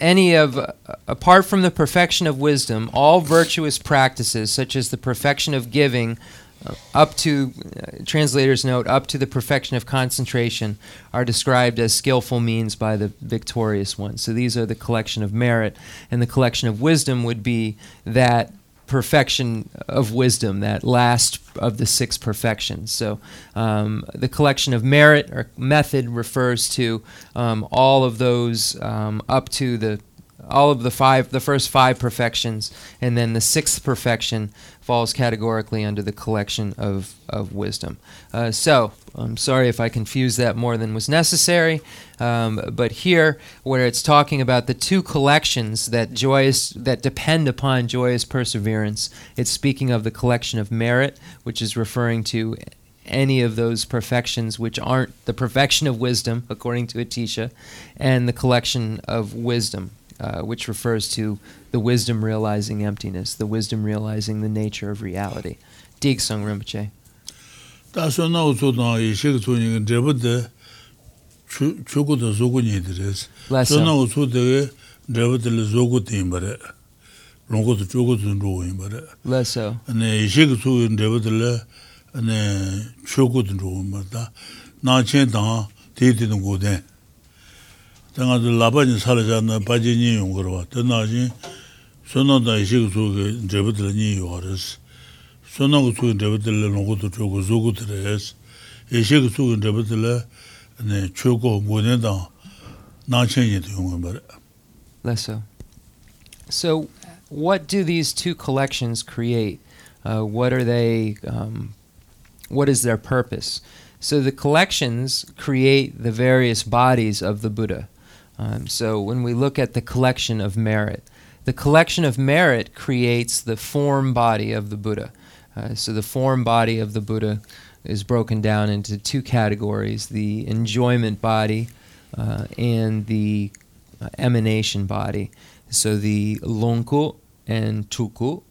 any of, apart from the perfection of wisdom, all virtuous practices, such as the perfection of giving, uh, up to, uh, translator's note, up to the perfection of concentration, are described as skillful means by the victorious one. So these are the collection of merit, and the collection of wisdom would be that perfection of wisdom, that last of the six perfections. So um, the collection of merit or method refers to um, all of those um, up to the all of the five, the first five perfections, and then the sixth perfection falls categorically under the collection of, of wisdom. Uh, so, I'm sorry if I confused that more than was necessary, um, but here, where it's talking about the two collections that joyous that depend upon joyous perseverance, it's speaking of the collection of merit, which is referring to any of those perfections which aren't the perfection of wisdom, according to Atisha, and the collection of wisdom, uh, which refers to the wisdom realizing emptiness, the wisdom realizing the nature of reality. Dig Sung Rinpoche. Da so na so na yi shi ge zu ni ge de bu de chu gu de zu gu ni de res. So na so de de bu de le zu gu ti ba re. Long gu de chu gu zun ro yin ba re. Less so. Ne yi shi ge so de bu de le ne chu gu de zu yin ba da. Na chen da ti ti de gu de. Da nga de la ba ni sa la ja na ba ji ni yong gu ro. Da na ji chu gu gu de da na chen yi de yong ge ba de. Less so. So, what do these two collections create? Uh, what are they? Um, what is their purpose? So, the collections create the various bodies of the Buddha. Um, so, when we look at the collection of merit, the collection of merit creates the form body of the Buddha. Uh, so, the form body of the Buddha is broken down into two categories the enjoyment body uh, and the uh, emanation body. So the lonku and tuku,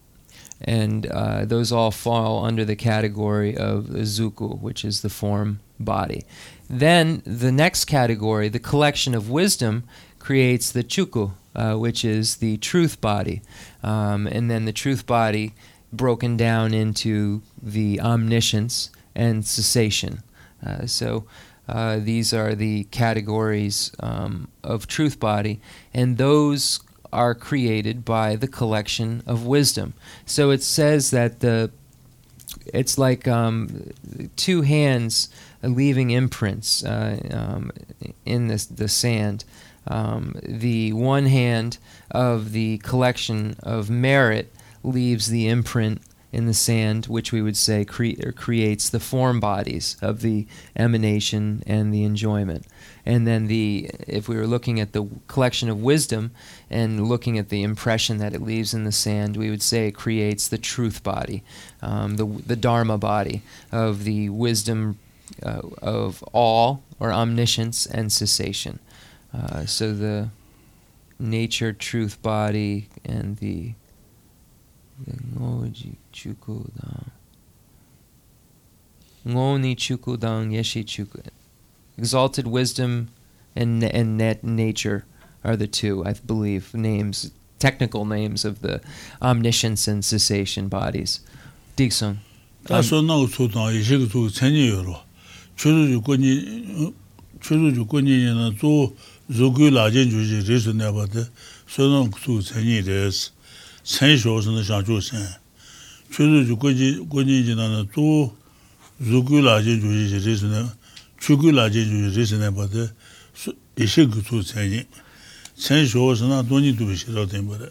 and uh, those all fall under the category of zuku, which is the form body. Then the next category, the collection of wisdom, creates the chuku, uh, which is the truth body, um, and then the truth body broken down into the omniscience and cessation. Uh, so uh, these are the categories um, of truth body, and those are created by the collection of wisdom. So it says that the it's like um, two hands leaving imprints uh, um, in the, the sand. Um, the one hand of the collection of merit leaves the imprint in the sand, which we would say cre- creates the form bodies of the emanation and the enjoyment. And then the if we were looking at the collection of wisdom and looking at the impression that it leaves in the sand, we would say it creates the truth body, um, the the dharma body of the wisdom uh, of all or omniscience and cessation. Uh, so the nature, truth body, and the the ngoji chukudang. Ngoni chukudang yeshi chuku. Exalted wisdom and and net nature are the two, I believe, names, technical names of the omniscience and cessation bodies. Dixon. 다 소나고 소다 이식 소 천이요로 추르주 권이 추르주 권이는 또 조구 라젠 주지 레스 내바데 소나고 소 천이 레스 천쇼스는 샤조 zhūgū rīsū nāpa rīs, nā shāng chū jī tū zhūgū rīsū nāpa, chūgū rīsū nāpa īshī nā.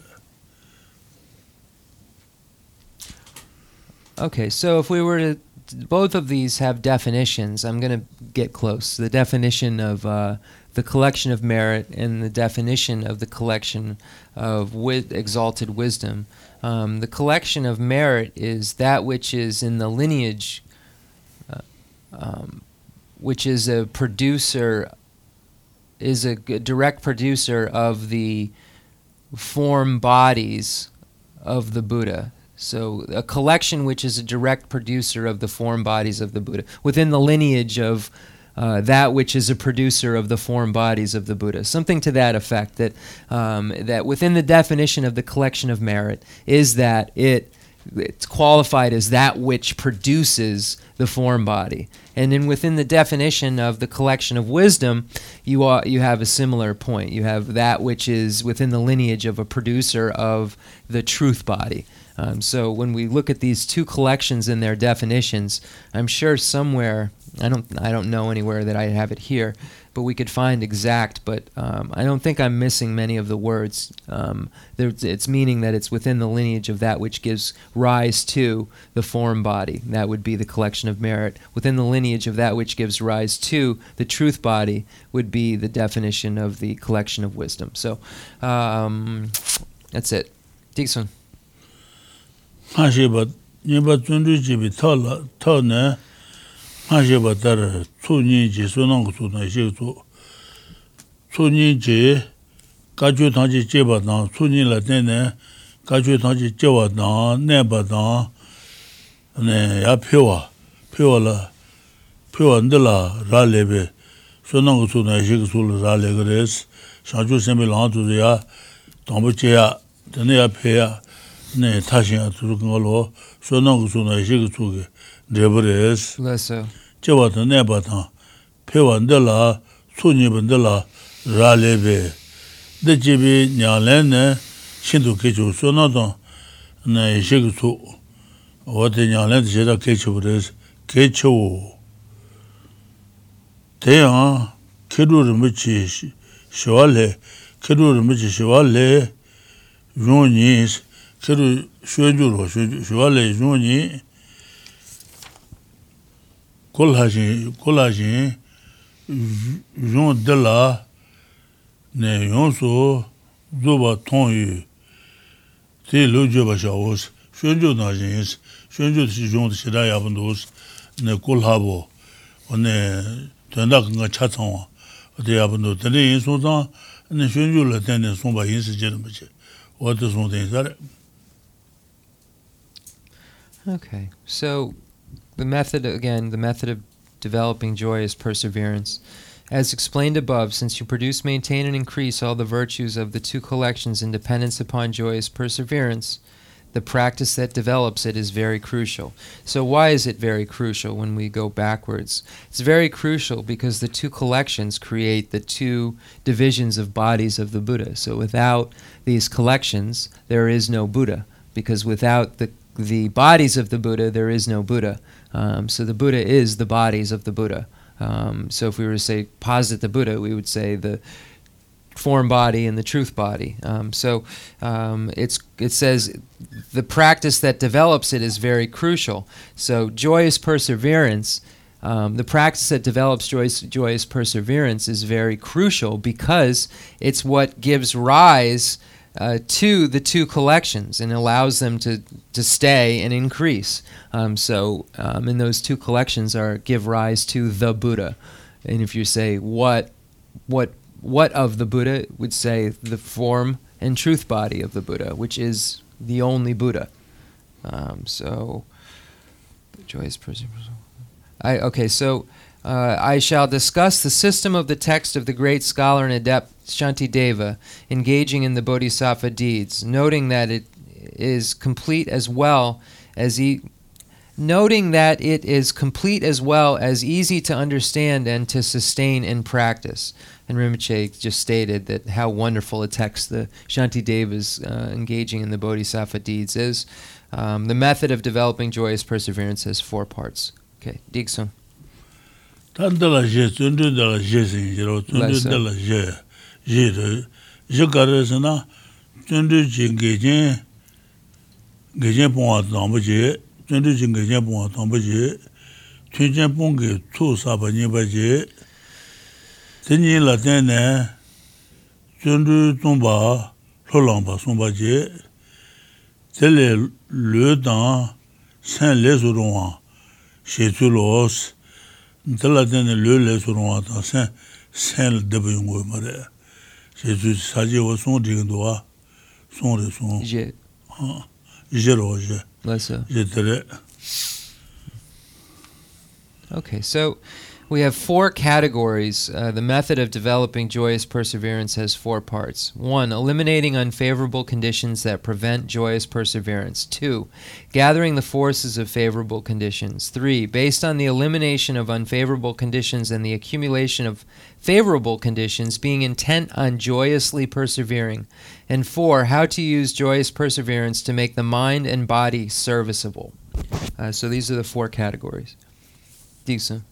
Okay, so if we were to, both of these have definitions. I'm going to get close. The definition of uh, the collection of merit and the definition of the collection of wi- exalted wisdom. Um, the collection of merit is that which is in the lineage, uh, um, which is a producer, is a g- direct producer of the form bodies of the Buddha. So a collection which is a direct producer of the form bodies of the Buddha, within the lineage of uh, that which is a producer of the form bodies of the Buddha. Something to that effect. That um, that within the definition of the collection of merit is that it it's qualified as that which produces the form body. And then within the definition of the collection of wisdom, you are, you have a similar point. You have that which is within the lineage of a producer of the truth body. Um, so when we look at these two collections in their definitions, I'm sure somewhere I don't I don't know anywhere that I have it here, but we could find exact. But um, I don't think I'm missing many of the words. Um, it's meaning that it's within the lineage of that which gives rise to the form body. That would be the collection of merit. Within the lineage of that which gives rise to the truth body would be the definition of the collection of wisdom. So um, that's it. Dixon. 那是吧？你把尊重这边套了套呢？ngā xie bā tār tsū nyi jī sū nāng sū nā xie tsū tsū nyi jī gā chū tāng jī jī bā tāng tsū nyi lā tēn nē gā chū tāng jī jī bā tāng nē bā tāng nē yā pio wā pio wā lā pio wā ndā lā rā lē bē sū nāng sū nā xie sū lā rā lē gā rē sī shāng chū sēn bē lāng tū yā tāng bā jī yā tēn yā pio yā nē tā yā tū rū ngā lō sū nāng sū nā xie sū gā 소는 거 소는 시도 소게 레버레스 Lesso. 제와도 내바다 표원들라 소니분들라 라레베 내 집이 냐래네 신도 개조 소나도 네 시그소 어디 냐래 제가 개조브레스 개조 대야 개로를 묻지 쇼알레 개로를 묻지 쇼알레 용이 개로 쇼주로 쇼알레 용이 콜하지 콜하지 용 delà ne yonso zoba tonyu te lo joba shaos shonjo na jins shonjo si jong si da yabun dos ne kolhabo one tenda nga cha changwa de yabun do de yin so zang ne shonjo la den ne song ba yin si je de che wa de song den sa Okay, so the method again, the method of developing joy is perseverance. As explained above, since you produce, maintain, and increase all the virtues of the two collections in dependence upon joy is perseverance, the practice that develops it is very crucial. So, why is it very crucial when we go backwards? It's very crucial because the two collections create the two divisions of bodies of the Buddha. So, without these collections, there is no Buddha, because without the the bodies of the Buddha, there is no Buddha. Um, so the Buddha is the bodies of the Buddha. Um, so if we were to say posit the Buddha, we would say the form body and the truth body. Um, so um, it's it says the practice that develops it is very crucial. So joyous perseverance. Um, the practice that develops joyous, joyous perseverance is very crucial because it's what gives rise uh, to the two collections and allows them to, to stay and increase. Um, so, um, and those two collections are give rise to the Buddha. And if you say what, what, what of the Buddha, would say the form and truth body of the Buddha, which is the only Buddha. Um, so, joyous perseverance. I okay. So. Uh, I shall discuss the system of the text of the great scholar and adept Shantideva engaging in the Bodhisattva deeds, noting that it is complete as well as he noting that it is complete as well as easy to understand and to sustain in practice. And Rinpoche just stated that how wonderful a text the Shanti Devas uh, engaging in the Bodhisattva deeds is. Um, the method of developing joyous perseverance has four parts. Okay, Diksung. Tandala je, tundu dala je ye re ye ka re se na chun du chi ge jen ge jen pong wa tang pa je chun du chi ge jen pong wa tang pa je chun jen pong ge tu sa pa nye pa je ten yin la ten ne chun du tong pa lo lang pa song pa je ten le le dang sen le su rong wa she tu los ten la ten le le su rong wa tang sen sen le de pa yung go ma re. She tu sa je wa song di gando wa, song re song, Je, je ro je, Lesa. je tere, Okay, so we have four categories. Uh, the method of developing joyous perseverance has four parts. One, eliminating unfavorable conditions that prevent joyous perseverance. Two, gathering the forces of favorable conditions. Three, based on the elimination of unfavorable conditions and the accumulation of favorable conditions, being intent on joyously persevering. And four, how to use joyous perseverance to make the mind and body serviceable. Uh, so these are the four categories. Decent.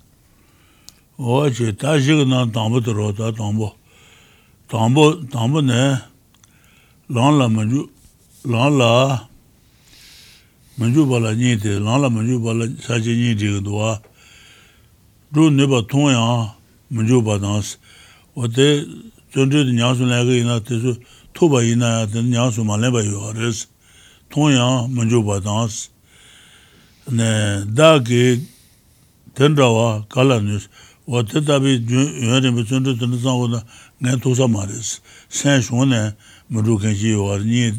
문조 바다스 어때 전주도 냐수 내가 이나 뜻을 토바 이나야 되는 냐수 말해 봐요. 그래서 통야 문조 바다스 네 다게 된다와 갈라뉴스 어때 답이 여러 무슨 뜻은 상고나 내 도사 말이스 생존에 문조 간지 와니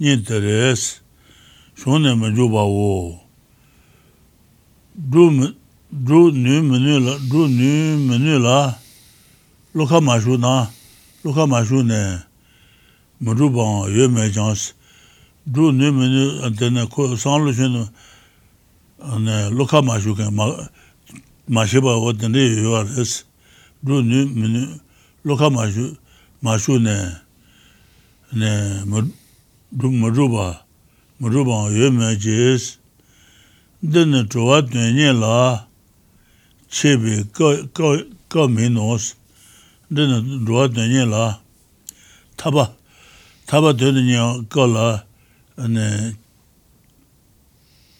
니더스 존에 문조 바오. 좀 dhru nyu menu la, dhru nyu menu la, lukha mashu na, lukha mashu ne, mudru bang yue me jansi, dhru nyu menu tene ko san lu shun ne, lukha mashu ken, mashiba o tene yuwa res, dhru nyu menu, lukha mashu, mashu ne, ne, mudru ba, mudru bang yue me jis, dene chwa tunye la, chebi ka mi nos, dina ruwa danyi la taba, taba danyi ka la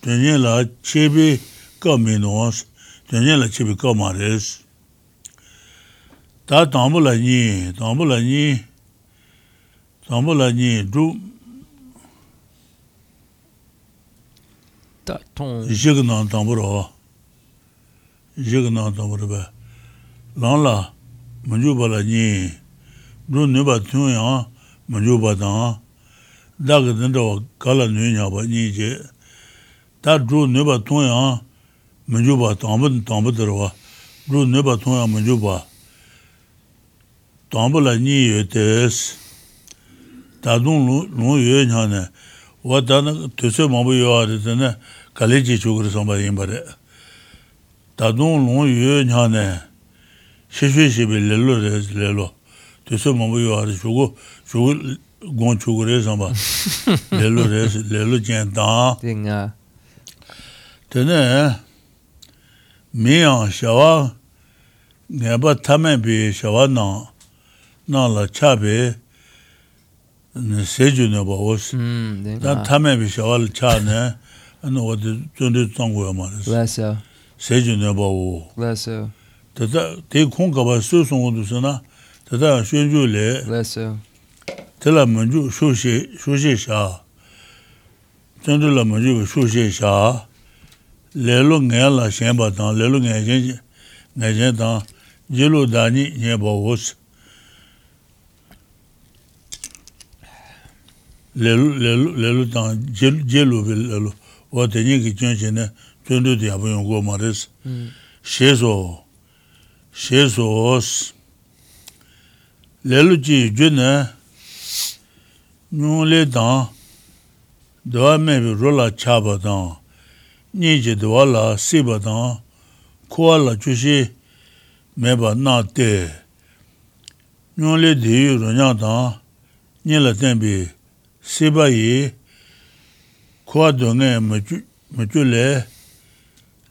danyi la chebi ka mi nos, danyi la chebi ka ma res. Ta tambu la nyi, tambu la nyi, tambu la nyi du, ta tong, jig nan tambu rawa. yek nang tang warba lang la manju pa la nyi dhru nipa tyun yang manju pa tang dak dhinda wa kala nyi nya pa nyi je. Ta dhru nipa tyun yang manju pa tangpa tangpa dharwa dhru nipa tyun yang manju pa tangpa la nyi yue tes. Ta dung lung yue nya ne. Wa ta na tuse mabu yue wa dhita ne kali chi chukri samba yin pa re. 다동 롱유 냐네? 시시시비 렐로 렐로. 됐어 뭐 요하르 주고 주고 gon chukure zamba lelu res, lelu jen dang dinga tene miyang shawa ngeba tamen bi shawa nang nang la cha bi seju ne ba os dan tamen bi shawa la cha ne anu wadi zundi zangguya ma res 세주 내바오. 그래서 다다 대콩 가봐 수송도서나? 다다 쉐주레 그래서 텔라먼주 쇼시 쇼시샤. 전들라먼주 쇼시샤. 레로 녜라 셴바다. 레로 녜제 녜제다. 제로다니 녜바오스. 레로 레로 레로 당 제로 제로 레로. 와 대니 기전제네. pyöndu di yabu yungu ma res, shezo, shezo os. Lelu ji ju ne, nyung le dang, dwa mebi rola cha ba dang, nyi ji dwa la si ba dang, kuwa la ju shi meba na te. Nyung le di yu runyang dang, nyi la tenbi si ba yi, kuwa do nge ma ju le,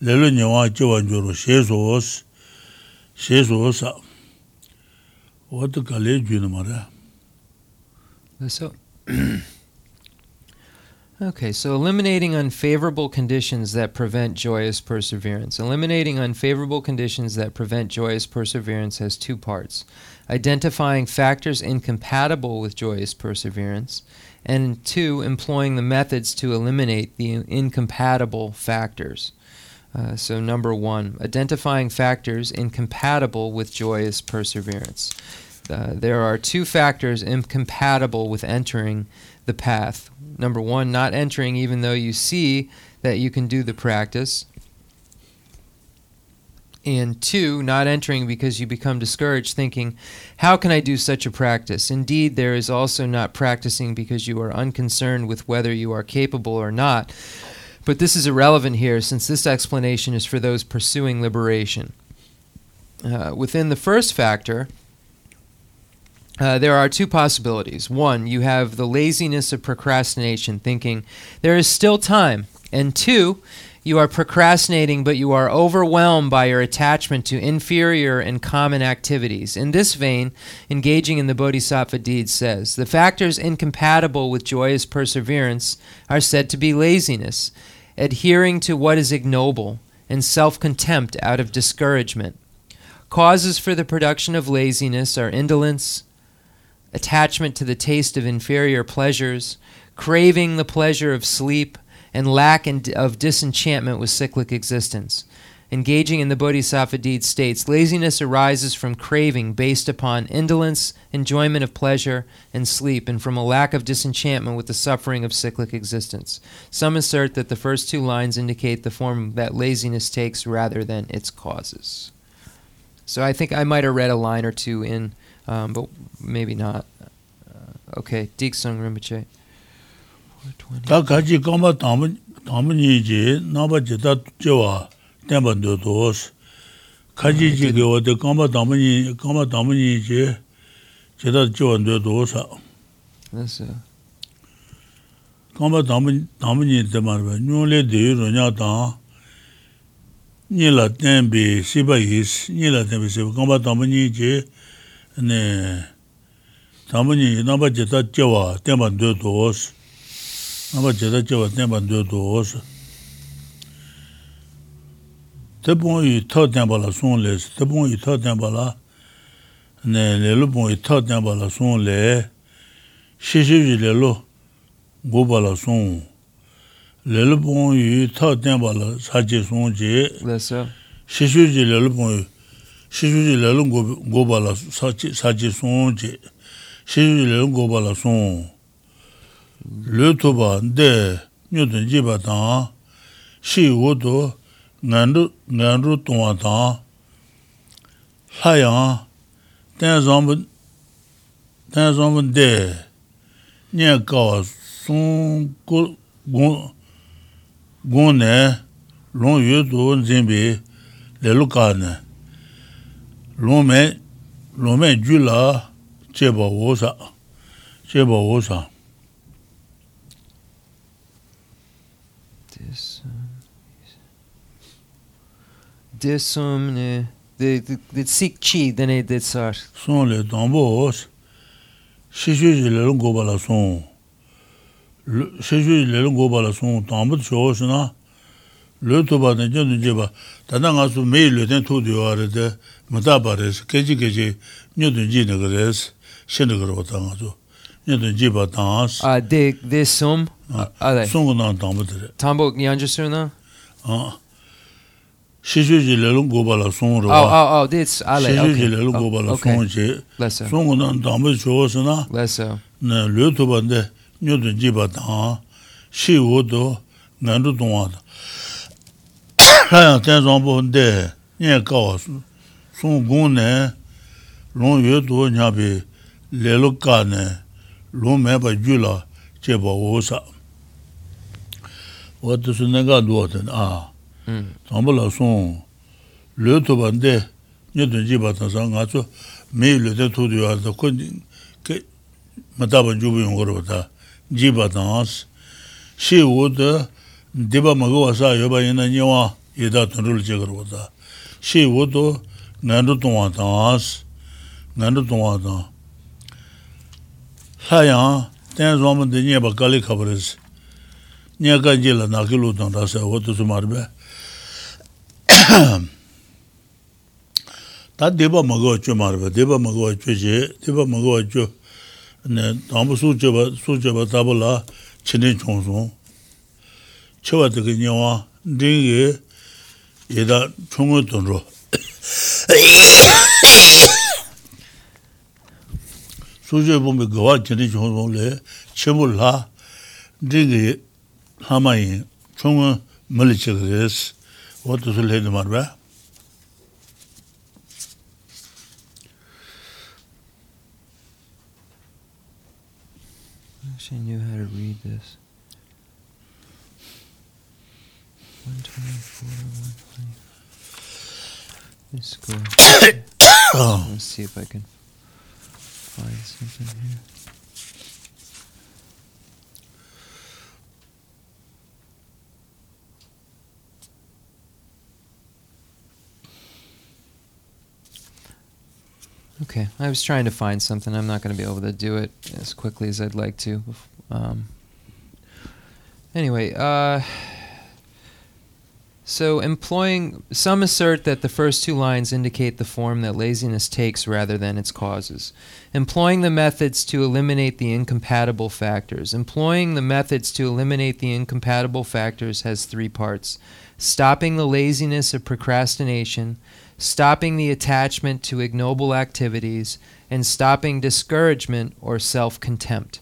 le lo ni wa che wa jo ro she so she so sa wa de ka le ju na ma ra So, okay, so eliminating unfavorable conditions that prevent joyous perseverance. Eliminating unfavorable conditions that prevent joyous perseverance has two parts identifying factors incompatible with joyous perseverance, and two, employing the methods to eliminate the incompatible factors. Uh, so, number one, identifying factors incompatible with joyous perseverance. Uh, there are two factors incompatible with entering the path. Number one, not entering even though you see that you can do the practice. And two, not entering because you become discouraged, thinking, How can I do such a practice? Indeed, there is also not practicing because you are unconcerned with whether you are capable or not. But this is irrelevant here since this explanation is for those pursuing liberation. Uh, within the first factor, uh, there are two possibilities. One, you have the laziness of procrastination, thinking there is still time. And two, you are procrastinating, but you are overwhelmed by your attachment to inferior and common activities. In this vein, engaging in the Bodhisattva deed says the factors incompatible with joyous perseverance are said to be laziness, adhering to what is ignoble, and self contempt out of discouragement. Causes for the production of laziness are indolence, attachment to the taste of inferior pleasures, craving the pleasure of sleep, and lack of disenchantment with cyclic existence engaging in the bodhisattva deed states laziness arises from craving based upon indolence, enjoyment of pleasure, and sleep, and from a lack of disenchantment with the suffering of cyclic existence. Some assert that the first two lines indicate the form that laziness takes rather than its causes. So I think I might have read a line or two in, um, but maybe not. Uh, okay, Diksung Rinpoche. 420. tenpa ndo toos. Kaji chi ah, ki wate kamba tamanyi, kamba tamanyi chi cheta chiwa ndo toosa. Kamba tamanyi tenpa rwa, nyung deyu ronya tang, nila tenpi sipa yis, nila tenpi sipa, kamba tamanyi chi tamanyi namba cheta chiwa tenpa ndo toos. Namba cheta chiwa tenpa ndo toos. te pōng yu tā tēmbā la sōng lē, te pōng yu tā tēmbā la, nē lē lō pōng yu tā tēmbā la sōng lē, shē shē jī lē lō, gō bā la sōng, lē lō pōng yu tā tēmbā la sā jē sōng jē, shē shē jī lē lō pōng yu, shē shē jī lē lō gō bā la sā jē sōng jē, shē shē jī lē lō gō bā la sōng, lē tō bā ndē, nyō tō jī bā tāng, shē wō tō, ngandu ngandu tongwa tang la yang ten zombu ten zombu de nye kawa sung ku gong gong ne long yu tu zinbi le lu ka ne long me long me ju la che ba wo sa che ba wo sa de som ne de de sik chi de ne de sar son le dambo os. Shi ju le long go bala son shi ju le long go bala son dambo cho os na. Le to ba ne je ne je ba. Ta na nga su me le den to de wa re de. Ma da ba re ke ji ke ji. Nyu de ji ne ge re shi ne ge ro ta nga zo nyu de ji ba ta as a de de som a de som na dambo de tambo nyan je su na? A 시주지 레롱 고발라 송으로 와. 아, 아, that's I like. 시주지 레롱 고발라 송지. 송은 담을 줘서나. 그래서. 네, 르토반데 녀도 집었다. 시오도 난도 동화다. 하야 대전 본데 예 가와스. 송군네 롱여도 냐비 레로카네 롱메바 줄라 제바 오사. 어디서 내가 두었던 아. zangpa la song le to bande nye tun ji bata sa nga tsu me le te to diwa ta kun ke mataba jubu yung korwa ta ji bata ans shi wu de diba maga wasa yoba ina nyewa yeda tun rul che korwa ta shi wu to ngandu tongwa ta ans ngandu tongwa ta sa yang ten zangpa de nye ba kali kabaris nye kanji la nakilu tong rasa watu sumarbe 다 대바 먹어 줘 말아 대바 먹어 줘지 대바 먹어 줘 네, 다음 수저바 수저바 답을라 친인 총송 저와 그 녀와 링이 얘다 총을 돈으로 수저 보면 그와 친인 총송래 쳐볼라 링이 하마이 총을 멀리쳐 그 وقت سلحي دمان بقى I wish I knew how to read this. 124, 125. Let's go. Let's see if I can find something here. Okay, I was trying to find something. I'm not going to be able to do it as quickly as I'd like to. Um, anyway, uh, so employing some assert that the first two lines indicate the form that laziness takes rather than its causes. Employing the methods to eliminate the incompatible factors. Employing the methods to eliminate the incompatible factors has three parts: stopping the laziness of procrastination stopping the attachment to ignoble activities, and stopping discouragement or self contempt.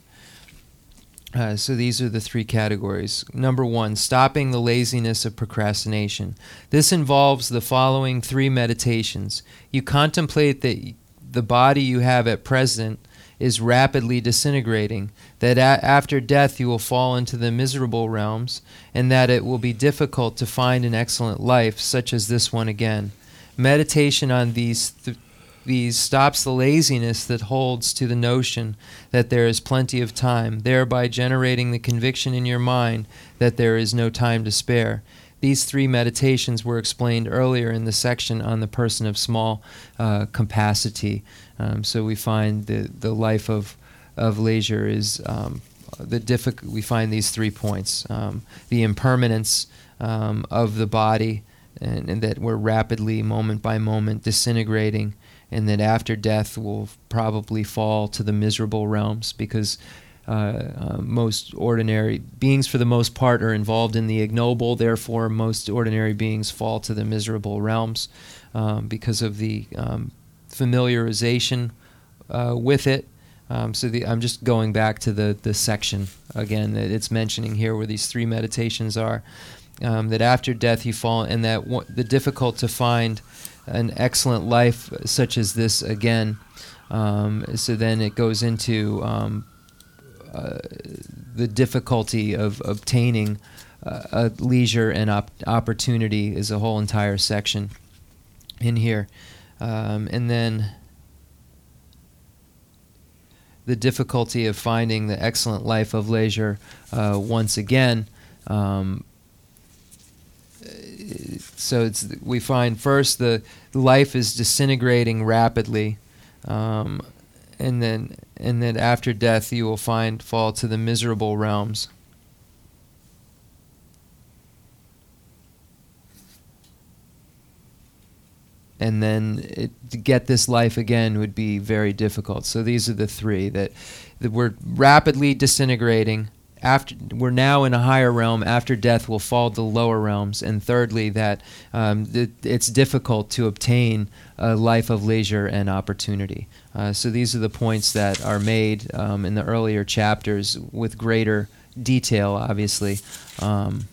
Uh, so these are the three categories. Number one, stopping the laziness of procrastination. This involves the following three meditations. You contemplate that the body you have at present is rapidly disintegrating, that a- after death you will fall into the miserable realms, and that it will be difficult to find an excellent life such as this one again meditation on these th- these stops the laziness that holds to the notion that there is plenty of time, thereby generating the conviction in your mind that there is no time to spare. These three meditations were explained earlier in the section on the person of small uh, capacity. Um, so we find the, the life of, of leisure is um, the difficult. we find these three points um, the impermanence um, of the body, and, and that we're rapidly, moment by moment, disintegrating, and that after death we'll probably fall to the miserable realms because uh, uh, most ordinary beings, for the most part, are involved in the ignoble. Therefore, most ordinary beings fall to the miserable realms um, because of the um, familiarization uh, with it. Um, so the, I'm just going back to the, the section again that it's mentioning here where these three meditations are um, that after death you fall, and that w- the difficult to find an excellent life such as this again. Um, so then it goes into um, uh, the difficulty of obtaining uh, leisure and op- opportunity is a whole entire section in here, um, and then the difficulty of finding the excellent life of leisure uh, once again. Um, so it's we find first the life is disintegrating rapidly, um, and then and then after death you will find fall to the miserable realms. And then it, to get this life again would be very difficult. So these are the three that, that we're rapidly disintegrating, after we're now in a higher realm. After death will fall to the lower realms. And thirdly that um, th- it's difficult to obtain a life of leisure and opportunity. Uh, so these are the points that are made um, in the earlier chapters with greater detail obviously. Um,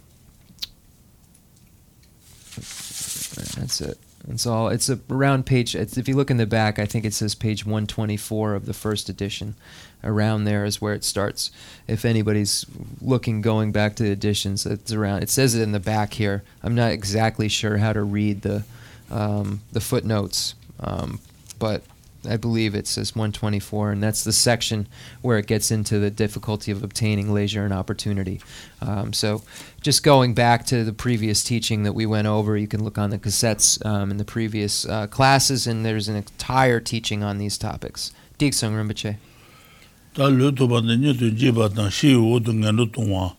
that's it It's all. It's a, around page. If you look in the back, I think it says page 124 of the first edition. Around there is where it starts. If anybody's looking, going back to the editions, it's around. It says it in the back here. I'm not exactly sure how to read the um, the footnotes, um, but I believe it says 124, and that's the section where it gets into the difficulty of obtaining leisure and opportunity. Um, so, just going back to the previous teaching that we went over, you can look on the cassettes um, in the previous uh, classes, and there's an entire teaching on these topics. Diksung Rinpoche. Tā lū tu pa nā nyū tu jī pa tāng shī wū tu ngā rū tu wā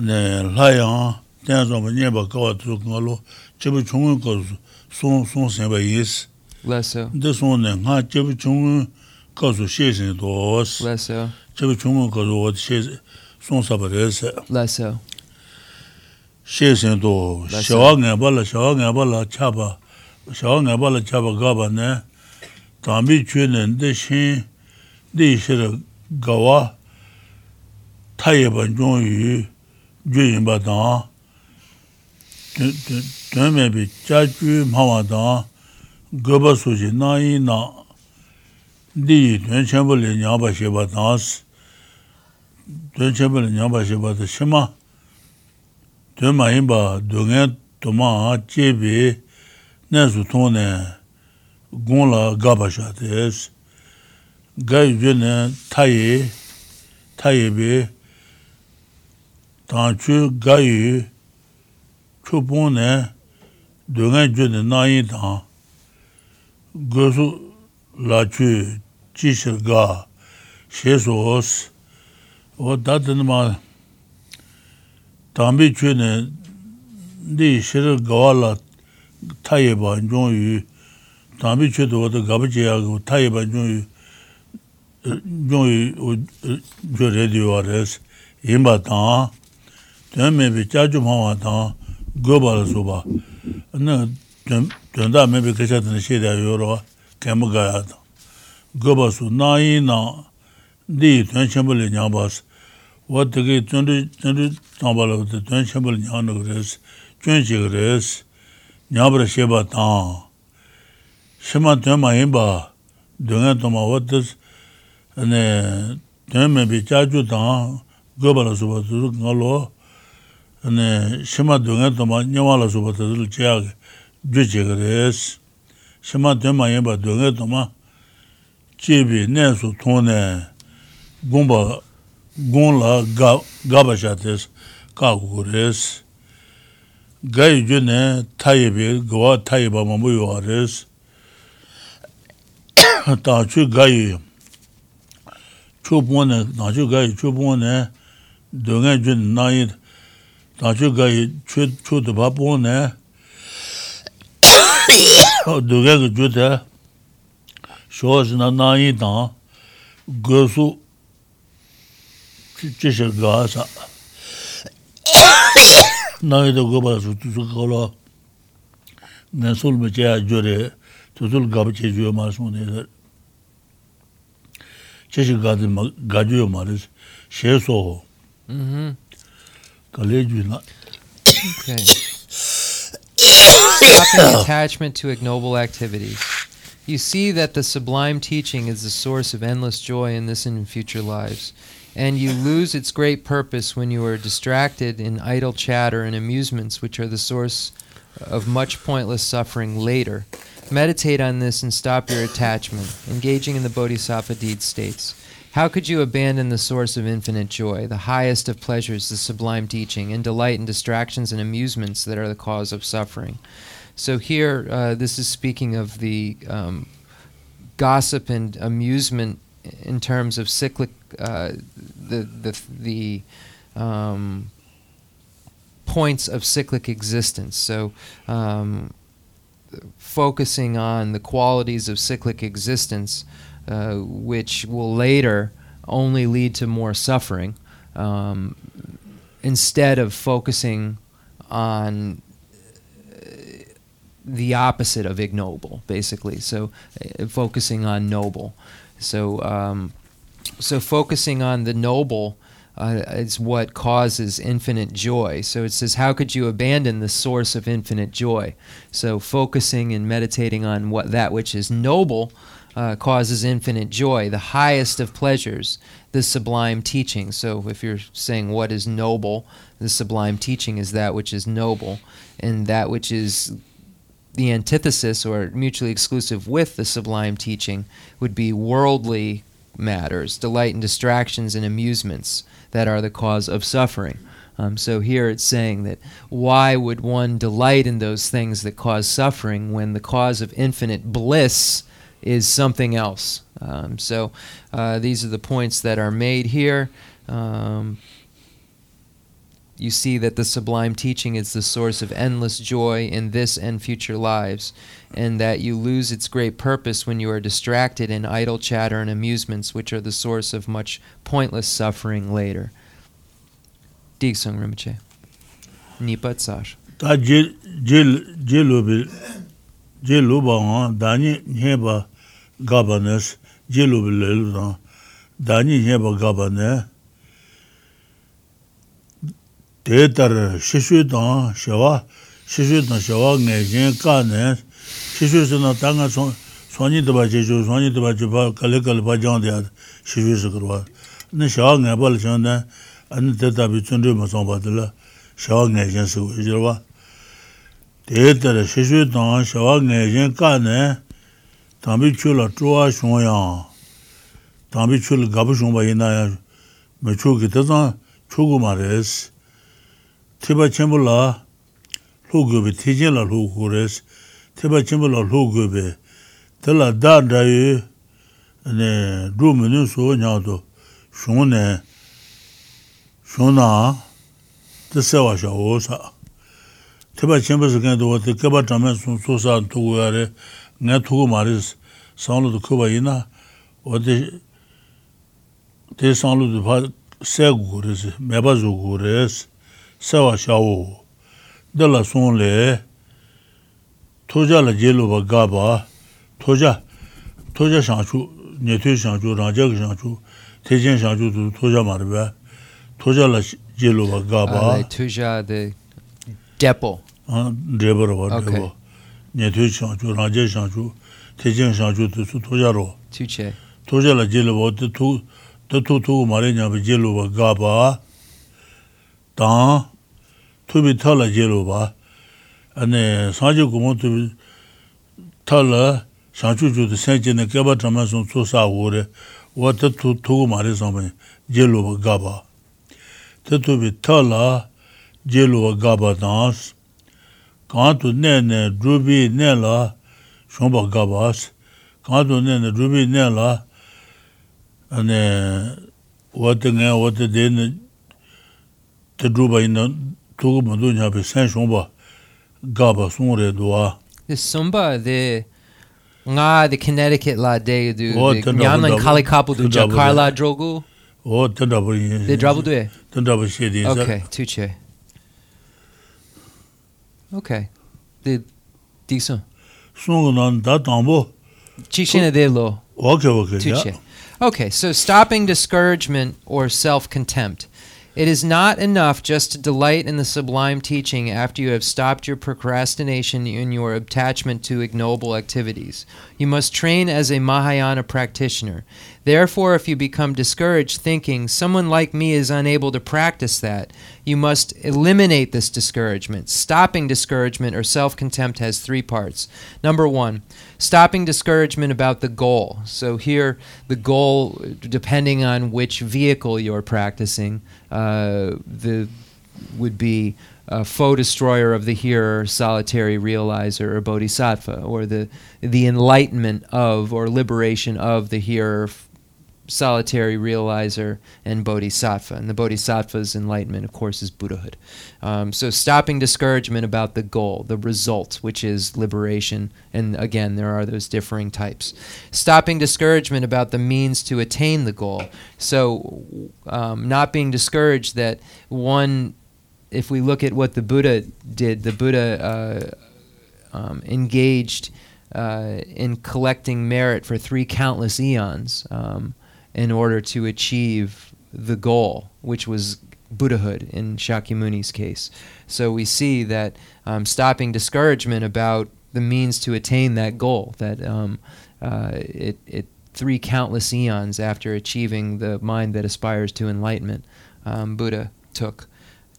lā yāng tēng sō pa nyē pa kawā tu ngā lō chē pa chōng wī kā sōng sōng sēng pa yīs Lesso. Dē sōng nē ngā chē pa chōng wī kā su shē sēng tō wās Lesso. chē pa chōng wī kā su wā shē sōng sā pa rē sē Lā shā she sen do shawa nga bala shawa nga bala chaba. Shawa nga bala chaba gaba ne. Tambi chu ne de shin de shir gawa. Taye ban jong yu ju yin ba da dön me bi cha ju ma wa da gaba su ji na. Yi na di dön chen bu le nya ba she ba da dön chen bu le nya ba she ba da shima. dō mā yīmbā dō ngā dō mā chē bē nē sū tō nē gōng lā gā bā shā tēs gā yu jē nē tā yē tā yē bē tāng chū gā yu chū pōng nē dō ngā jē nē nā yī tāng gō sū lā chū jī shir gā shē sōs wā tā tēn mā 담비 주네 네 싫어 가와라 타예 반종유 담비 주도 와도 가버지하고 타예 반종유 종유 저 레디오 아레스 임바타 되면 비자 좀 하와다 고발서 봐 나 된다 매비 그랬던 시대야 요로 개무가야 고발수 나이나 네 전체물이 냐바스 wā tīki tsundri tsāmbā lā wā tūn shēmbā lā ñā nukh rēs, chūn chīk rēs, ñā bā rā shēmbā tāng. Shēmbā tūn mā yīmbā, dūngā tō mā wā tīs, tūn mē bī chā chū tāng, gō bā lā sū bā tū ngā lō, shēmbā dūngā tō mā ñā wā lā sū bā tū lā chā jū chīk rēs. Shēmbā tūn mā yīmbā, dūngā tō mā, chī bī nē sū tō nē, gōmbā gōng lā gāba shātēs kā kūrēs. Gāi jū nē tāyē bē, gāwā tāyē bā māmbū yuwa rēs. Tā chū gāi chū pō nē, tā chū gāi chū pō nē, dōngā jū nē nā yī, tā chū gāi chū tū pā pō nē, dōngā jū tē, shō nā nā yī tā, gō sū chī shir gā sā nā yī tā gō bā sū tu sū kā lō nē sūl mē chē yā chū rē tu sūl gā bā chē chū yō mā sū nē sā chē shir gā tī gā chū yō mā rē shē sō Mm-hmm. kā lē chū nā Okay. Stopping attachment to ignoble activities. You see that the sublime teaching is the source of endless joy in this and future lives. And you lose its great purpose when you are distracted in idle chatter and amusements, which are the source of much pointless suffering later. Meditate on this and stop your attachment, engaging in the bodhisattva deed states. How could you abandon the source of infinite joy, the highest of pleasures, the sublime teaching, and delight in distractions and amusements that are the cause of suffering? So here, uh, this is speaking of the um, gossip and amusement in terms of cyclic, uh, the the the um, points of cyclic existence. So. Um, focusing on the qualities of cyclic existence uh, which will later only lead to more suffering, um, instead of focusing on uh, the opposite of ignoble, basically. So, uh, focusing on noble. So, um, so focusing on the noble uh, is what causes infinite joy. So it says, How could you abandon the source of infinite joy? So focusing and meditating on what that which is noble uh, causes infinite joy, the highest of pleasures, the sublime teaching. So if you're saying what is noble, the sublime teaching is that which is noble, and that which is the antithesis or mutually exclusive with the sublime teaching would be worldly matters, delight and distractions and amusements that are the cause of suffering. Um, so here it's saying that why would one delight in those things that cause suffering when the cause of infinite bliss is something else? Um, so uh, these are the points that are made here. Um, you see that the sublime teaching is the source of endless joy in this and future lives, and that you lose its great purpose when you are distracted in idle chatter and amusements, which are the source of much pointless suffering later. Diksung Rinpoche. Nipat Sash. Ta je nga, dani nyeba gabanes, je lubi lelu dani nyeba gabanes, Te tar shishu tang shewa, shishu tang shewa ngay jen ka ne, shishu si na tanga sonyi tiba chishu, sonyi tiba chiba kali kali pa jang diya shishu si karwa. Ni shewa ngay pali chan ne, ani te tabi tsundri ma song pa tila, shewa ngay jen si wajirwa. Te tar shishu tang shewa ngay jen ka ne, tambi chula chua shung yang, tambi chula gabu shung pa ina ya, me chu ki te zang chu gu ma resi. tiba chenpo la lho gobe, tijen la lho kores, tiba chenpo la lho gobe, tila da dayu dru minu suwa nyangdo, shung ne, shung na, ti sewa sha o sa. Tiba chenpo se kanya wate, keba tamen sun su sa tuku yare, nga tuku maris, sanglo tu kuba ina, wate, te ti sanglo tu pa se gu kores, meba zu kores, sewa shawu. Dala song le, toja la jelu ba gaba, toja, toja shangshu, netu shangshu, rangjag shangshu, techen shangshu tu toja marwa, toja la jelu ba gaba. Toja the depo. Depo rwa, depo. Netu shangshu, rangjag shangshu, techen shangshu tu su toja rwa. Tuche. Toja la jelu ba, tu tu tu marwa nyamba jelu ba gaba, tang, tubi tala jelo ba. Ane sanje kumo tubi tala shanchu chudu senche ne keba tama sun tsu saa gore wata tugu maare sambani jelo ba gaba te tubi tala jelo ba gaba dans. Kanto ne ne drubi ne la shomba gabas kanto ne ne drubi ne la ane wata nga wata dene te druba ina tuku mandu nyabe san shongba gaba songre duwa. The Sumba, the Nga, the Connecticut La De, Nyamlan buda- Kalikapu, oh, the tanda buda. Drogu, oh, O tanda bari the Drabudue. tanda bari shedi insa. Okay, Tuche. Okay. The Disun. Songa nan da tambo. Chishina de lo. Wake ya. Tuche. Okay, so stopping discouragement or self contempt. It is not enough just to delight in the sublime teaching after you have stopped your procrastination and your attachment to ignoble activities. You must train as a Mahayana practitioner. Therefore, if you become discouraged thinking, someone like me is unable to practice that, you must eliminate this discouragement. Stopping discouragement or self contempt has three parts. Number one, stopping discouragement about the goal. So, here, the goal, depending on which vehicle you're practicing, uh, the would be a foe destroyer of the hearer, solitary realizer, or bodhisattva, or the the enlightenment of or liberation of the hearer, solitary realizer, and bodhisattva. And the bodhisattva's enlightenment, of course, is Buddhahood. Um, so stopping discouragement about the goal, the result, which is liberation. And again, there are those differing types. Stopping discouragement about the means to attain the goal. So um, not being discouraged that one, if we look at what the Buddha did, the Buddha uh, um, engaged uh, in collecting merit for three countless eons um, in order to achieve the goal, which was Buddhahood in Shakyamuni's case. So we see that um, stopping discouragement about the means to attain that goal, that um, uh, it, it three countless eons after achieving the mind that aspires to enlightenment, um, Buddha took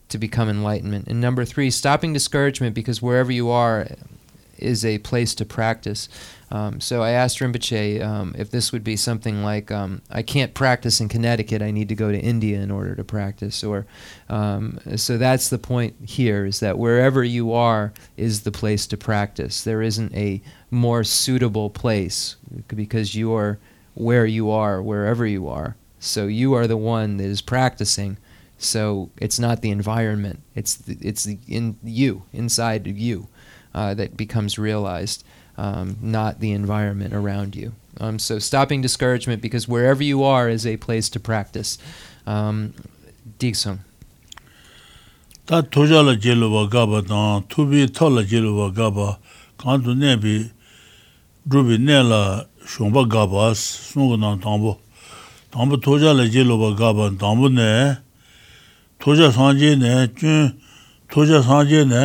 to become enlightenment. And number three, stopping discouragement because wherever you are is a place to practice. Um, so I asked Rinpoche um, if this would be something like, um, I can't practice in Connecticut, I need to go to India in order to practice. Or um, so that's the point here: is that wherever you are is the place to practice. There isn't a more suitable place because you are where you are, wherever you are. So you are the one that is practicing. So it's not the environment; it's the, it's the, in you, inside of you, uh, that becomes realized um, not the environment around you. Um, so stopping discouragement because wherever you are is a place to practice. Um, Diksung. Tā tōjā la jēlu wā gāba tāng, tūbi tō la jēlu wā gāba, kāntu nē bi, rūbi nē la shōngba gāba ās, sōngu nāng tāmbu. Tāmbu tōjā la jēlu wā gāba tāmbu nē, tōjā sāngjē nē, chūn, tōjā sāngjē nē,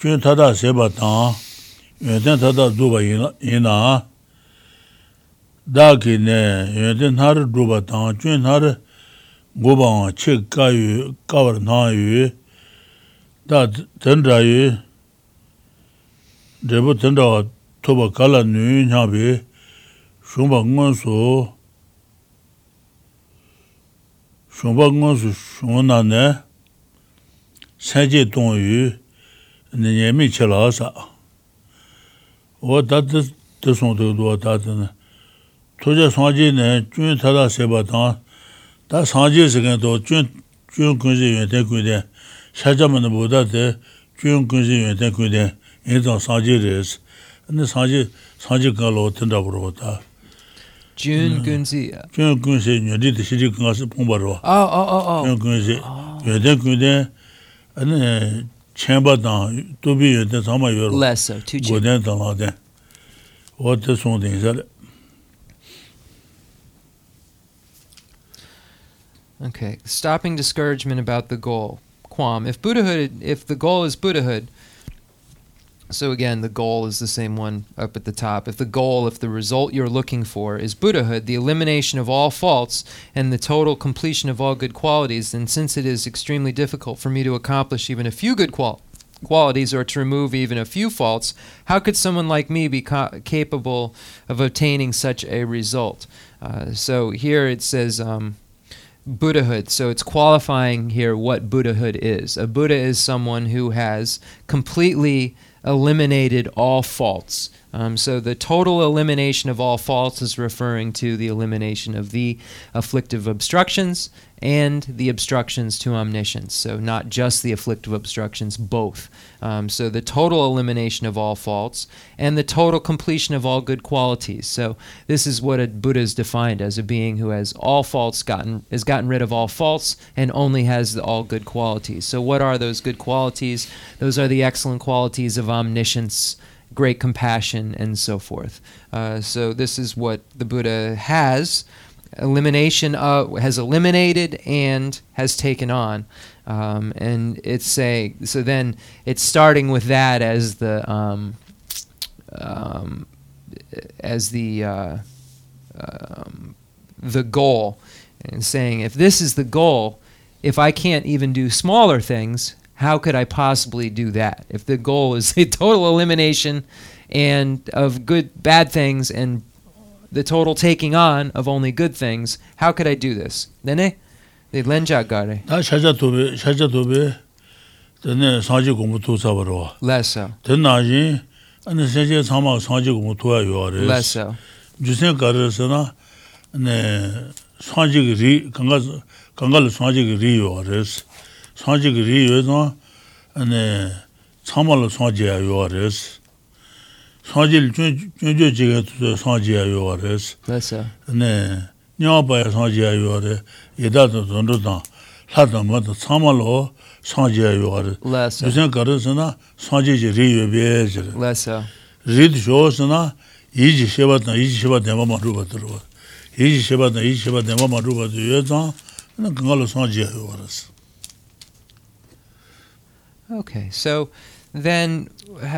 chūn tātā sēba tāng, yöntem tata dhuba yina daki ne yöntem nari dhuba tanga chun nari guba nga che ka yu kawar na yu da tendra yu drebu tendra wa toba kala nu nyabi shungpa ngon su shungpa ngon su shungna ne sanji tong yu nyemi che la sa. wā tātā tā sōng tā wā tātā nā, tōjā sāngjī nā, chūyō tātā sēpa tāng, tā sāngjī sēkā tō, chūyō kūñjī yuñ tā kūñ tā, shāchā mā nā bō tā tā, chūyō kūñjī yuñ tā kūñ tā, yuñ tā sāngjī sā. nā sāngjī, sāngjī kā lō tindā pō rō tā. Chūyō kūñjī? Chūyō kūñjī yuñ tā shirī kāngā sī pōng bā rō. Chūn kūñsī yuñ tā kūñ tā nā chēmbā tāng tūbī yuñ tā sāma yuñ rō Less so, two Jun. goden tang la te song den sa le Okay, stopping discouragement about the goal. Quam. If Buddhahood, if the goal is Buddhahood, so again, the goal is the same one up at the top. If the goal, if the result you're looking for is Buddhahood, the elimination of all faults and the total completion of all good qualities, then since it is extremely difficult for me to accomplish even a few good qual- qualities or to remove even a few faults, how could someone like me be ca- capable of obtaining such a result? Uh, so here it says. Um, Buddhahood. So it's qualifying here what Buddhahood is. A Buddha is someone who has completely eliminated all faults. Um, so the total elimination of all faults is referring to the elimination of the afflictive obstructions and the obstructions to omniscience. So not just the afflictive obstructions, both. Um, so the total elimination of all faults and the total completion of all good qualities. So this is what a Buddha is defined as a being who has all faults gotten has gotten rid of all faults and only has the all good qualities. So what are those good qualities? Those are the excellent qualities of omniscience, great compassion, and so forth. Uh, so this is what the Buddha has elimination has eliminated and has taken on um, and it's say so then it's starting with that as the um, um, as the uh, um, the goal and saying if this is the goal if I can't even do smaller things how could I possibly do that? If the goal is a total elimination and of good bad things and the total taking on of only good things how could I do this? Nene? the lenja gare ta sha ja to be sha ja to be de ne sa ji gong tu sa less so. de na ji an se je sa ma sa ji tu ya yo less so. ju se ga re se na ne sa ri kang ga kang le ri yo re sanje ki ri yue zang, ane, tsangma la sanje ya yuwa res. Sanje li chun jo chiga tuzo sanje ya yuwa res. Ane, nyawa baya sanje ya yuwa res, yeda zang zondo zang, la zang ma zang tsangma la sanje ya yuwa res. Yusen kar zina, sanje ji ri yue biye zira. Ri di sho zina, iji sheba zang, iji sheba denpa ma rupa zirwa. Iji sheba zang, iji sheba denpa ma rupa zirwa zang, ane, kanga la sanje ya yuwa res. Okay, so then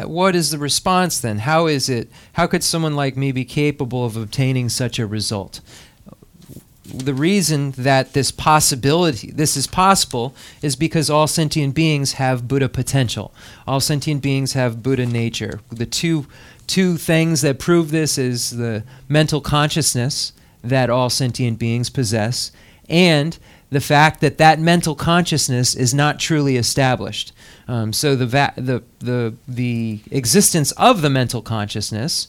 what is the response then? How is it, how could someone like me be capable of obtaining such a result? The reason that this possibility, this is possible, is because all sentient beings have Buddha potential. All sentient beings have Buddha nature. The two, two things that prove this is the mental consciousness that all sentient beings possess and the fact that that mental consciousness is not truly established. Um, so the, va- the the the existence of the mental consciousness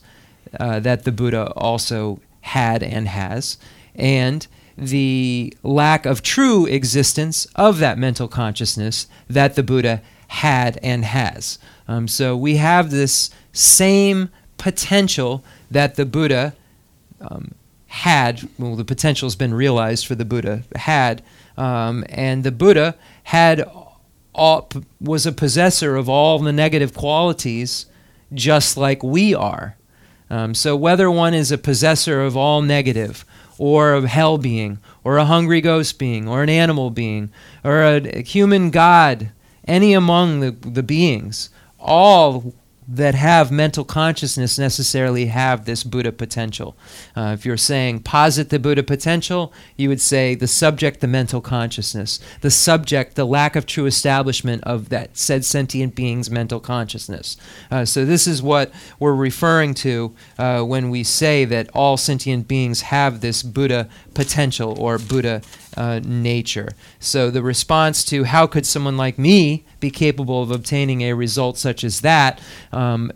uh, that the Buddha also had and has, and the lack of true existence of that mental consciousness that the Buddha had and has. Um, so we have this same potential that the Buddha um, had, well, the potential has been realized for the Buddha, had, um, and the Buddha had all, was a possessor of all the negative qualities just like we are. Um, so whether one is a possessor of all negative, or a hell being, or a hungry ghost being, or an animal being, or a, a human god, any among the, the beings, all that have mental consciousness necessarily have this Buddha potential. Uh, if you're saying posit the Buddha potential, you would say the subject, the mental consciousness, the subject, the lack of true establishment of that said sentient being's mental consciousness. Uh, so, this is what we're referring to uh, when we say that all sentient beings have this Buddha potential or Buddha uh, nature. So, the response to how could someone like me be capable of obtaining a result such as that? Um,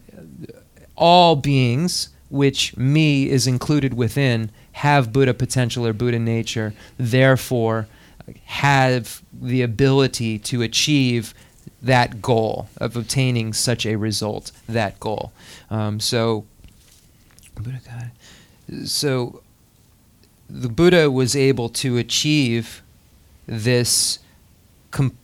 all beings, which me is included within, have Buddha potential or Buddha nature, therefore, have the ability to achieve that goal of obtaining such a result, that goal. Um, so. So, the Buddha was able to achieve this com-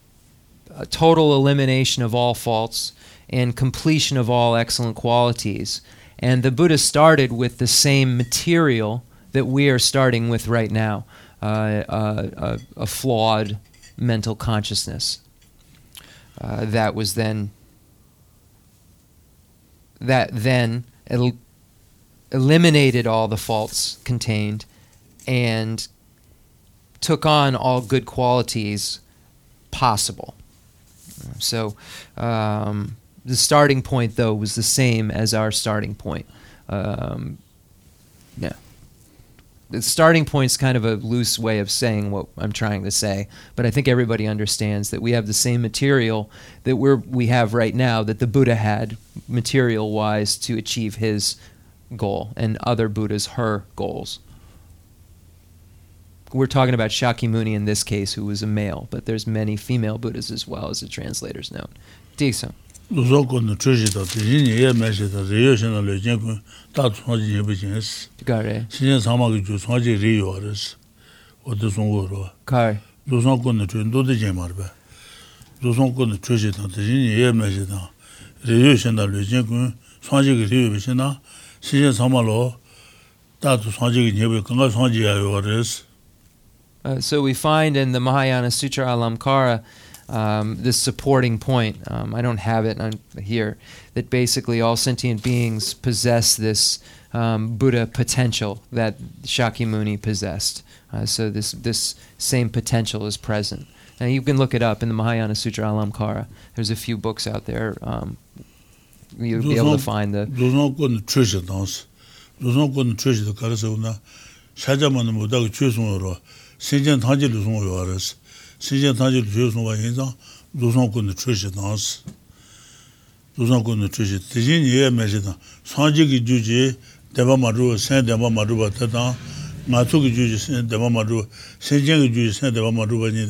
uh, total elimination of all faults and completion of all excellent qualities. And the Buddha started with the same material that we are starting with right now uh, uh, a, a flawed mental consciousness. Uh, that was then that then el- eliminated all the faults contained and took on all good qualities possible. So um, the starting point, though, was the same as our starting point. Um, yeah. The starting point is kind of a loose way of saying what I'm trying to say, but I think everybody understands that we have the same material that we're we have right now that the Buddha had material wise to achieve his goal and other Buddhas her goals we're talking about Shakyamuni in this case, who was a male, but there's many female Buddhas as well, as the translators note. Decent. lūsō kōn nō chōshī tā, tī yīn yé mē shī tā, rī yō shī nā lō jian kōn, tā tū sōng jī yé bē jian sī. Got it. Shī jian sāma kī chū sōng jī rī yō rī sī, wā tī sōng gō rō. Kai. lūsō kōn nō chōshī, ndō tī jian mā rī bē. lūsō kōn nō chōshī tā, tī yīn yé mē shī tā, rī Uh, so we find in the Mahayana Sutra Alamkara um, this supporting point. Um, I don't have it here. That basically all sentient beings possess this um, Buddha potential that Shakyamuni possessed. Uh, so this this same potential is present. Now you can look it up in the Mahayana Sutra Alamkara. There's a few books out there. Um, you'll be able to find the chōshī tā sī. lūsō kōn nō chōshī tā kā rī sī wā 신전 단지 루송 요아레스 신전 단지 루송 와 인자 루송 군의 최시 나스 루송 군의 최시 대진 예 매시다 산지기 주지 대바 마루 세 대바 마루 바다 나초기 주지 세 대바 마루 신전기 주지 세 대바 마루 바니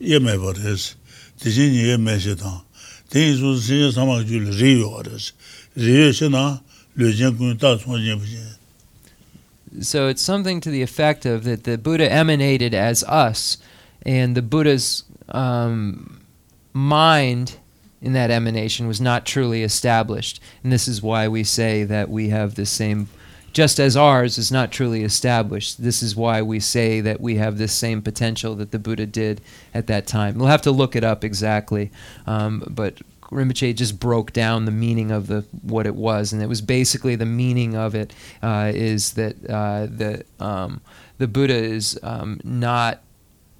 예 매버레스 대진 예 매시다 대인수 신전 사마 줄 리요아레스 리요시나 르젠 군다 송진 부진 So it's something to the effect of that the Buddha emanated as us, and the Buddha's um, mind in that emanation was not truly established. And this is why we say that we have the same just as ours is not truly established. This is why we say that we have this same potential that the Buddha did at that time. We'll have to look it up exactly, um, but Rinpoche just broke down the meaning of the what it was, and it was basically the meaning of it uh, is that uh, the um, the Buddha is um, not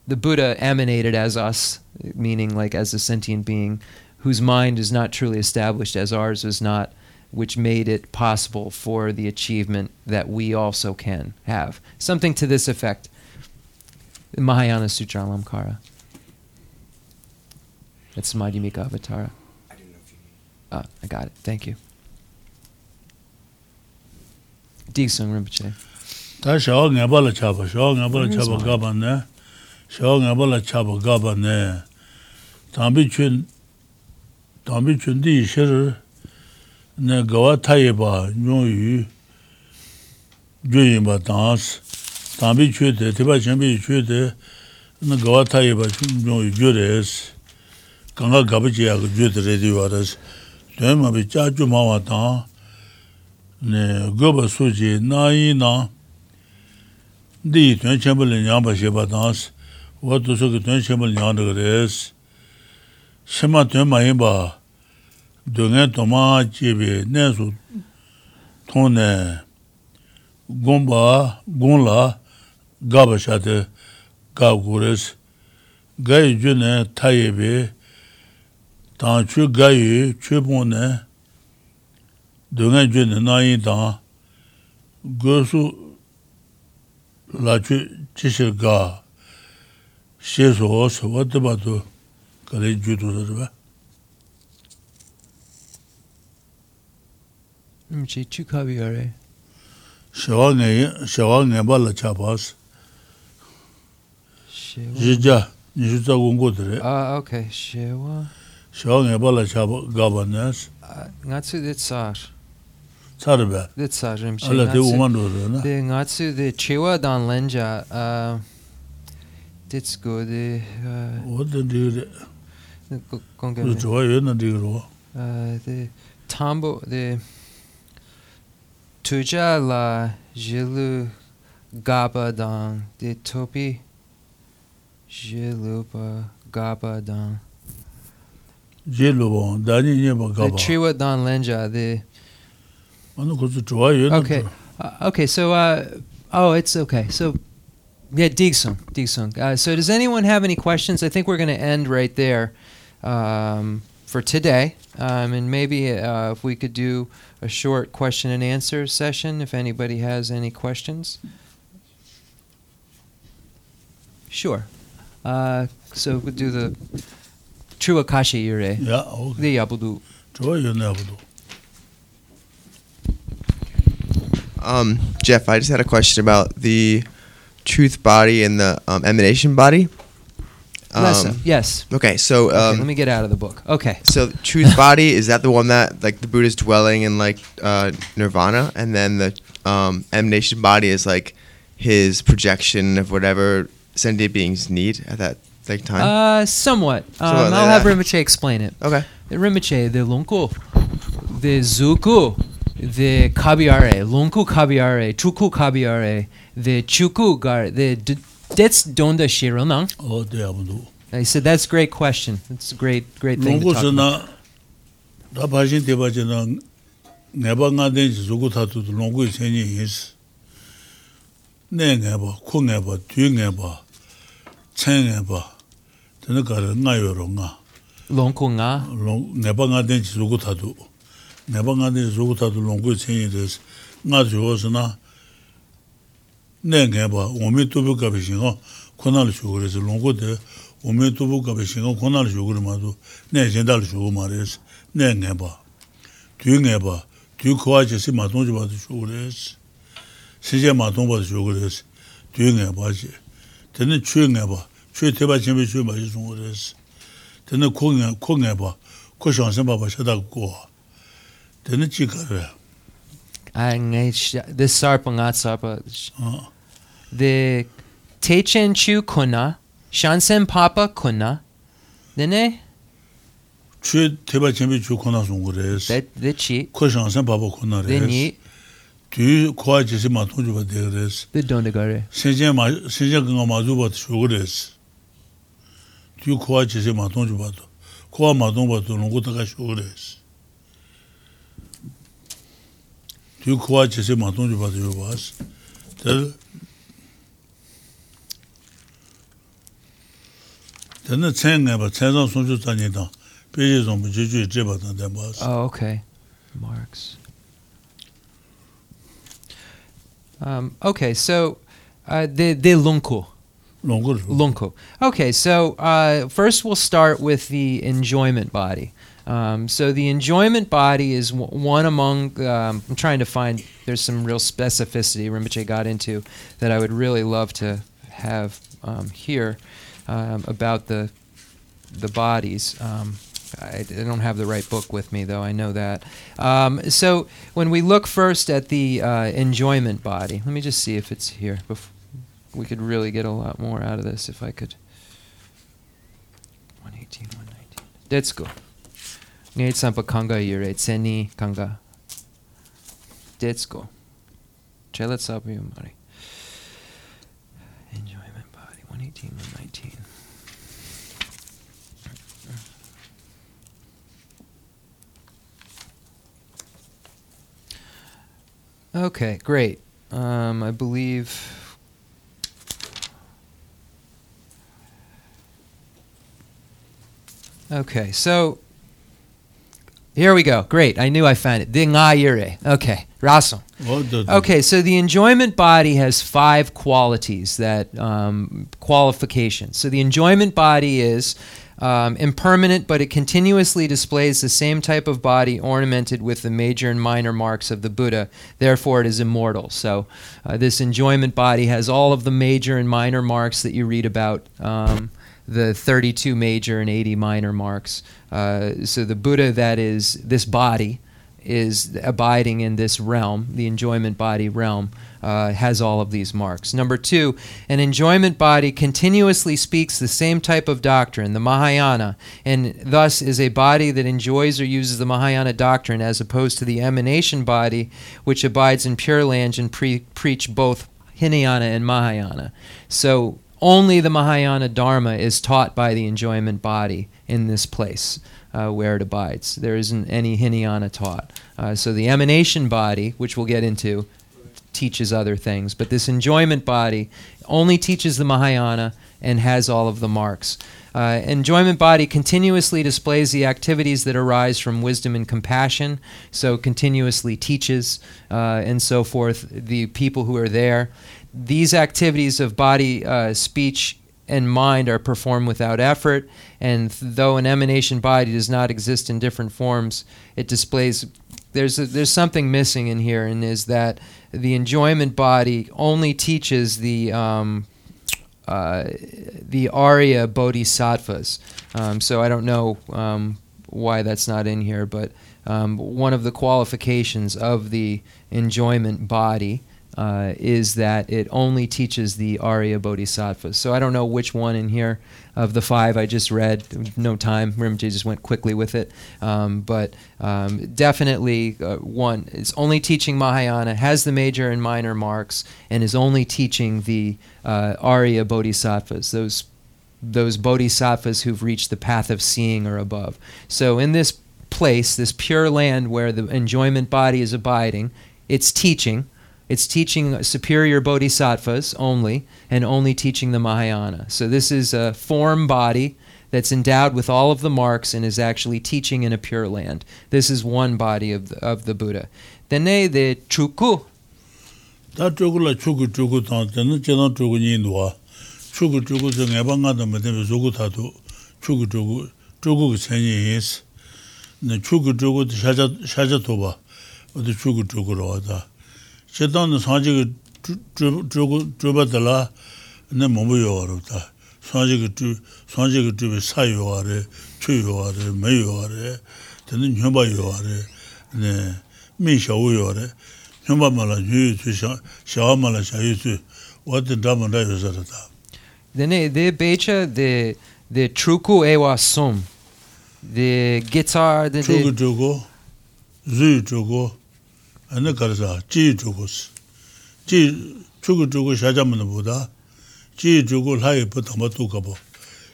the Buddha emanated as us, meaning like as a sentient being whose mind is not truly established as ours is not, which made it possible for the achievement that we also can have. Something to this effect. Mahayana Sutra Alamkara. That's Madhyamika Avatara. Oh, I got it. Thank you. Diksung Rinpoche. Tā shāo ngāpa la chāpa, shāo ngāpa la chāpa gāpa nē, shāo ngāpa la chāpa gāpa nē, tāmbi chun, tāmbi chun dī shir, nē gāwa tāye bā, nyō yu, gyō yin bā tāns, tāmbi chū tē, tibā chāmbi chū tē, nē gāwa tāye bā, nyō yu gyō rēs, kāngā gāpa chī yā gyō tē rē dī wā rēs, dēn mā bē chā chū mā wā tāng, gō bā sū chī nā yī nā, dī tuyān chēmbā lī nyāng bā shē bā tāng sī, wā tu sū kī tuyān chēmbā lī nyāng dā gā rē sī, shē mā tuyān mā yī bā, dō ngā tō mā chī bē, nē sū tō nē, gōng bā, gōng lā, gā bā shā tē, gā gu rē sī, gā yī jū nē, tā yī bē, dāng chū gāyī, chū pōng nē, dōngā chū nē nā yī dāng, gō sū lā chū chī shir gā, shē sō wā sō wā tibā tō, kā rī chū tō sā rī bā. Chī chī kā bī yā rē? Shē wā ngē bā lā chā pā sī. Shē wā? Jī jā, nī shū tsā gōng gō tī rē. Ah, ok, shē wā. Shao nga bala chaba gaba nas? Nga tsi de tsar. Tsar ba? De tsar rimshi. Ala de uman dozo na? De nga tsi de chewa dan lenja. Dits go de... Oda diyo de? Gonga me. Chwa yo na diyo ro? De tambo de... Tuja la jilu gaba dan de topi jilu pa gaba dan. The ba Triwa Dan Lenja, the. ma no ko zu zhuo ye Okay. Uh, okay, so, uh, oh, it's okay. So, yeah, Digsung, Digsung. Uh, so, does anyone have any questions? I think we're going to end right there um, for today. Um, and maybe uh, if we could do a short question and answer session, if anybody has any questions. Sure. Uh, so, we'll do the True Akashi Yure, ya o the Yabudu. zhuo ye na do Um, Jeff, I just had a question about the truth body and the um, emanation body. Lessa, Um, yes. okay, so Okay, um, let me get out of the book. Okay. so truth body is that the one that like the Buddha's dwelling in like uh, nirvana, and then the um, emanation body is like his projection of whatever sentient beings need at that take time? Uh, somewhat. Um, I'll have that. Rinpoche explain it. Okay. The Rimache, the lunku, the zuku, the kabiare, lunku kabiare, chuku kabiare, the chuku gar, the that's donda shironang. Oh, diablo. I said that's a great question. It's a great, great thing to talk about. 다 바진 대바진아 내방가 된 지고 타도 농구에 전이 있어. 내 내봐, 코 내봐, 뒤 내봐. tsenge ba tene kare nga yoro nga. Longko nga? Neba nga denchi zugu tadu neba nga denchi zugu tadu longko tsenge des. Nga zuwa zina ne nga ba omi tubu kabe shinga kona li shugure zi longko de omi tubu kabe shinga kona li shugure ma du ne jenda li shugure ma res ne nga ba tu nga ba tu kuwa che si matongji ba du shugure zi si je matong ba du shugure zi tu nga ba che tene chue nga ba, chue teba chenpe chue ma shi zungu resi. Tene ko nga, ko nga ba, ko shansen ba ba shada go. Tene chi karwe. A nga, this sarpa nga sarpa. The techen chu kuna, shansen papa kuna, dene? Chue teba chenpe chue kuna zungu resi. De chi? Ko shansen papa kuna resi. Dene? 뒤 코아 지시 마통 주바 되그레스 The Dondagare. 신제 마 신제 그거 마주바 쇼그레스 뒤 코아 지시 마통 주바도 코아 마통 바도 농고다가 쇼그레스 뒤 코아 지시 마통 주바도 요바스 들 되는 챙가 봐 챙상 손주 다니다 베제 좀 지주 제바다 대바스 Oh, okay. Marks. Um, okay, so uh, the the lunko. 농고 Lunko. Okay, so uh, first we'll start with the enjoyment body. Um, so the enjoyment body is w- one among. Um, I'm trying to find. There's some real specificity Rinpoche got into that I would really love to have um, here um, about the the bodies. I, don't have the right book with me, though. I know that. Um, so when we look first at the uh, enjoyment body, let me just see if it's here. Bef- we could really get a lot more out of this if I could. 118, 119. Let's go. Kanga yure, tseni kanga. Let's go. Chelat sabi yung mari. Enjoyment body, 118, 119. Okay, great. Um, I believe. Okay, so here we go. Great. I knew I found it. Dingayure. Okay, raso. Okay, so the enjoyment body has five qualities that um, qualifications. So the enjoyment body is um, impermanent, but it continuously displays the same type of body ornamented with the major and minor marks of the Buddha. Therefore, it is immortal. So uh, this enjoyment body has all of the major and minor marks that you read about. Um, the 32 major and 80 minor marks. Uh, so the Buddha that is this body is abiding in this realm, the enjoyment body realm, uh, has all of these marks. Number two, an enjoyment body continuously speaks the same type of doctrine, the Mahayana, and thus is a body that enjoys or uses the Mahayana doctrine as opposed to the emanation body, which abides in Pure Land and pre- preach both Hinayana and Mahayana. So only the Mahayana Dharma is taught by the enjoyment body in this place uh, where it abides. There isn't any Hinayana taught. Uh, so the emanation body, which we'll get into, teaches other things. But this enjoyment body only teaches the Mahayana and has all of the marks. Uh, enjoyment body continuously displays the activities that arise from wisdom and compassion, so continuously teaches uh, and so forth the people who are there. These activities of body, uh, speech, and mind are performed without effort, and though an emanation body does not exist in different forms, it displays. There's a, there's something missing in here, and is that the enjoyment body only teaches the um, uh, the Arya Bodhisattvas. Um, so I don't know um, why that's not in here, but um, one of the qualifications of the enjoyment body uh, is that it only teaches the Arya Bodhisattvas. So I don't know which one in here of the five I just read. No time. Rimji just went quickly with it. Um, but um, definitely uh, one. It's only teaching Mahayana, has the major and minor marks, and is only teaching the uh, Arya Bodhisattvas. Those those bodhisattvas who've reached the path of seeing or above. So in this place, this pure land where the enjoyment body is abiding, it's teaching. It's teaching superior bodhisattvas only, and only teaching the Mahayana. So this is a form body that's endowed with all of the marks and is actually teaching in a pure land. This is one body of the, of the Buddha. Then they the chuku. Da chuku la chuku chuku tang tena chena chuku nyindwa. Chuku chuku ze ngeba nga dama tena zuku tatu. Chuku chuku. Chuku ki chenye yes. Chuku chuku shaja toba. Chuku chuku ro da. shetan sanji ki dhruba dhala ne mambu yuwa rupta, sanji ki dhrubi sa yuwa re, chu yuwa re, me yuwa re, tani nyumba yuwa re, mi shawu yuwa re, nyumba mala nyu yu tu, shawa mala sha yu tu, wati dhamma dha yu sarata. Dene, de becha, de, de truku ewa sum, de guitar, de... Truku truku, zuyu truku, ane karasa chi chukos. Chi chuku chuku shachamana buda, chi chuku layi patamba tukabo.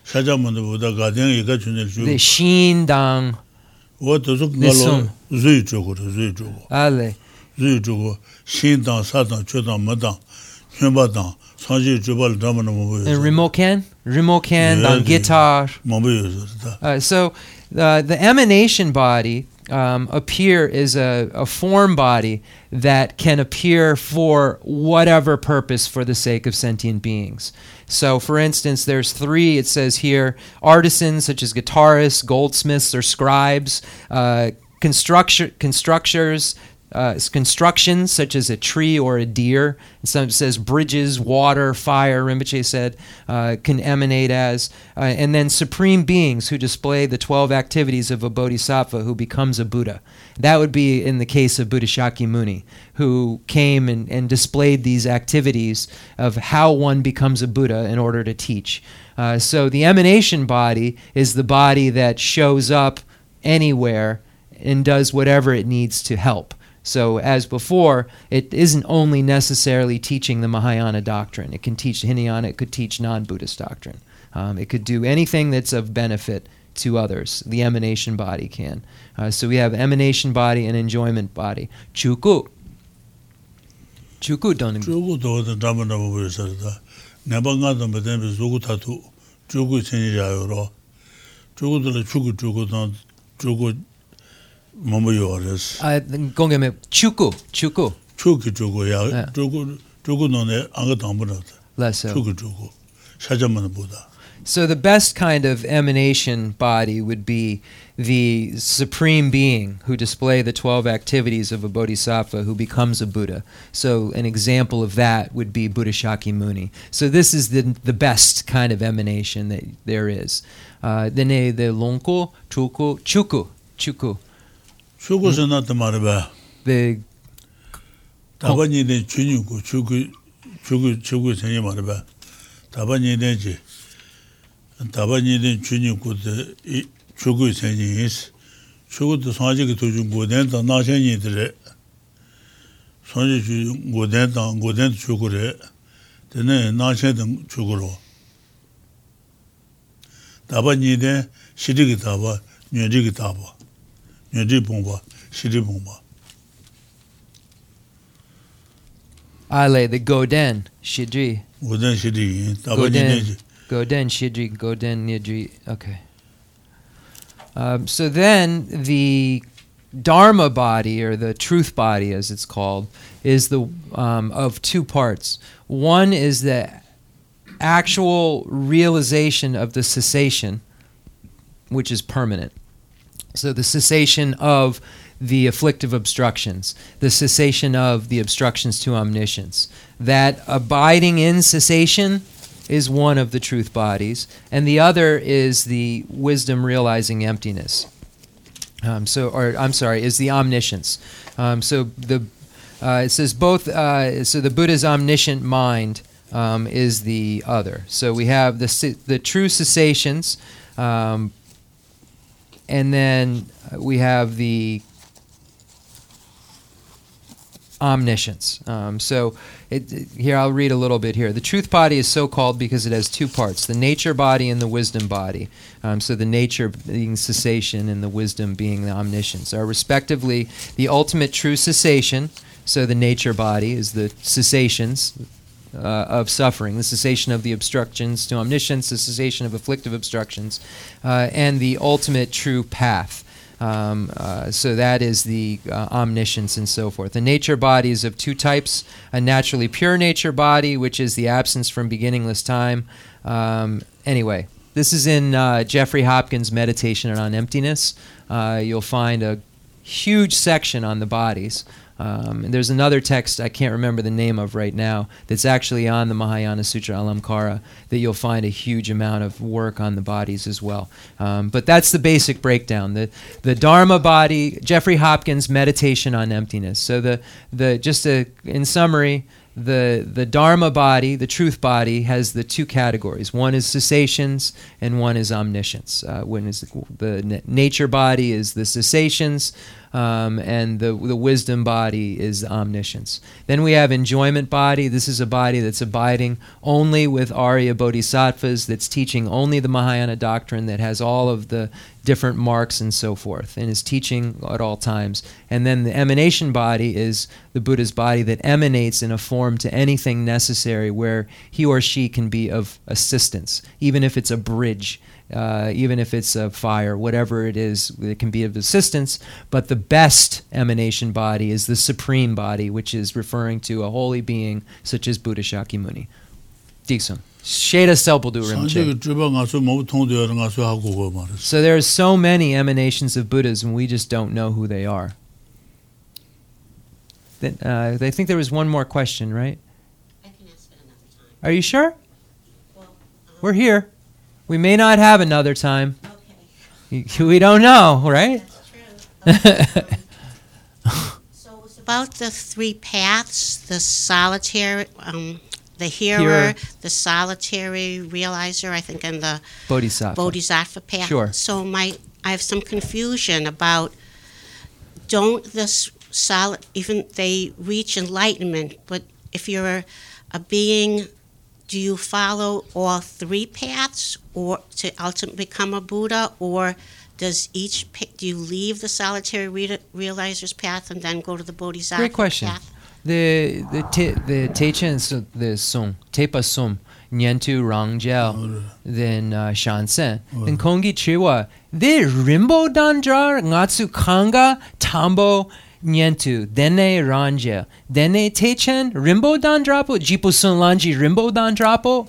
Shachamana buda gadiyang ika chunil chuku. De shindang. Wa tazuk malo zui chuku, zui chuku. Ale. Zui chuku, shindang, satang, chudang, madang, hyunbatang, sanji chubal dhamana mabu yuzo. And rimoken? Rimoken, yeah, guitar. Mabu yuzo. Uh, so, uh, the emanation body... um, appear is a, a form body that can appear for whatever purpose for the sake of sentient beings. So, for instance, there's three. It says here artisans such as guitarists, goldsmiths, or scribes, uh, construction constructors. Uh, constructions such as a tree or a deer. And some says bridges, water, fire. Rinpoche said uh, can emanate as, uh, and then supreme beings who display the twelve activities of a bodhisattva who becomes a Buddha. That would be in the case of Buddha Shakyamuni, who came and, and displayed these activities of how one becomes a Buddha in order to teach. Uh, so the emanation body is the body that shows up anywhere and does whatever it needs to help. So, as before, it isn't only necessarily teaching the Mahayana doctrine. It can teach Hinayana, it could teach non Buddhist doctrine. Um, it could do anything that's of benefit to others. The emanation body can. Uh, so, we have emanation body and enjoyment body. Chuku. Chuku chuku dhamba dhambi zuku tatu, chuku jayo. Chuku chuku chuku chuku mabu yu waris. Gongeme. Chuku. Chuku. Chuku ya, chuku, chuku anga dhambu rata. Less so. Chuku chuku, shachamana buddha. So the best kind of emanation body would be the supreme being who display the 12 activities of a bodhisattva who becomes a Buddha. So an example of that would be Buddha Shakyamuni. So this is the the best kind of emanation that there is. Uh, eh, the lonko, chuku, chuku, chuku. 쇼고서 나도 말해봐. 네. 다반이네 주니고 주구 주구 주구 전에 말해봐. 다반이네지. 다반이네 주니고 이 주구 전에 있어. 주구도 사지게 도중 고된 다 나전이들에. 손이 주 고된 다 고된 주구래. 되네 나전은 주구로. 다반이네 시리기 다바 녀리기 다바. Shidri. Ngoden shiri yin, taba Goden. nyeden chi. Goden, Shidri, Goden, Nidri. Okay. Um, so then the Dharma body, or the truth body as it's called, is the um, of two parts. One is the actual realization of the cessation, which is permanent. So the cessation of the afflictive obstructions, the cessation of the obstructions to omniscience. That abiding in cessation is one of the truth bodies, and the other is the wisdom realizing emptiness. Um, so, or I'm sorry, is the omniscience. Um, so the uh, it says both. Uh, so the Buddha's omniscient mind um, is the other. So we have the the true cessations, um, and then we have the omniscience. Um, so it- here I'll read a little bit here. The truth body is so called because it has two parts: the nature body and the wisdom body. Um, so the nature being cessation and the wisdom being the omniscience are respectively the ultimate true cessation. So the nature body is the cessations. Uh, of suffering, the cessation of the obstructions to omniscience, the cessation of afflictive obstructions, uh, and the ultimate true path. Um, uh, so that is the uh, omniscience and so forth. The nature body is of two types a naturally pure nature body, which is the absence from beginningless time. Um, anyway, this is in uh, Jeffrey Hopkins' Meditation on Emptiness. Uh, you'll find a huge section on the bodies. Um, and there's another text I can't remember the name of right now that's actually on the Mahayana Sutra Alamkara that you'll find a huge amount of work on the bodies as well. Um, but that's the basic breakdown. The the Dharma body, Jeffrey Hopkins' meditation on emptiness. So the the just a, in summary, the the Dharma body, the truth body, has the two categories. One is cessations, and one is omniscience. Uh, when is the, the nature body is the cessations, Um, and the the wisdom body is omniscience. Then we have enjoyment body. This is a body that's abiding only with Arya Bodhisattvas, that's teaching only the Mahayana doctrine, that has all of the different marks and so forth, and is teaching at all times. And then the emanation body is the Buddha's body that emanates in a form to anything necessary where he or she can be of assistance, even if it's a bridge bridge, uh, even if it's a fire, whatever it is it can be of assistance. But the best emanation body is the supreme body, which is referring to a holy being such as Buddha Shakyamuni. Dixon. So there are so many emanations of Buddhas, and we just don't know who they are. They uh, I think there was one more question, right? I can ask it another time. Are you sure? Well, um, We're here. We may not have another time. Okay, We don't know, right? that's true. Um, so it was about the three paths: the solitary, um, the hearer, Hearer. the solitary realizer, I think, and the Bodhisattva. bodhisattva path. Sure. So my, I have some confusion about. Don't this solid even they reach enlightenment, but if you're a, a being, do you follow all three paths, or to ultimately become a Buddha, or does each do you leave the solitary re- realizer's path and then go to the bodhisattva Great question. path? The the te, the Teichen su- the sung Tepa sum Nyentu Rangjel then uh, Shansen then Kongi Chiwa the Rimbo Dandra Ngatsu Kanga Tambo Nyentu Dene Rangjel Dene Teichen Rimbo Dandrapo Jipu Sun Lanji Rimbo Dandrapo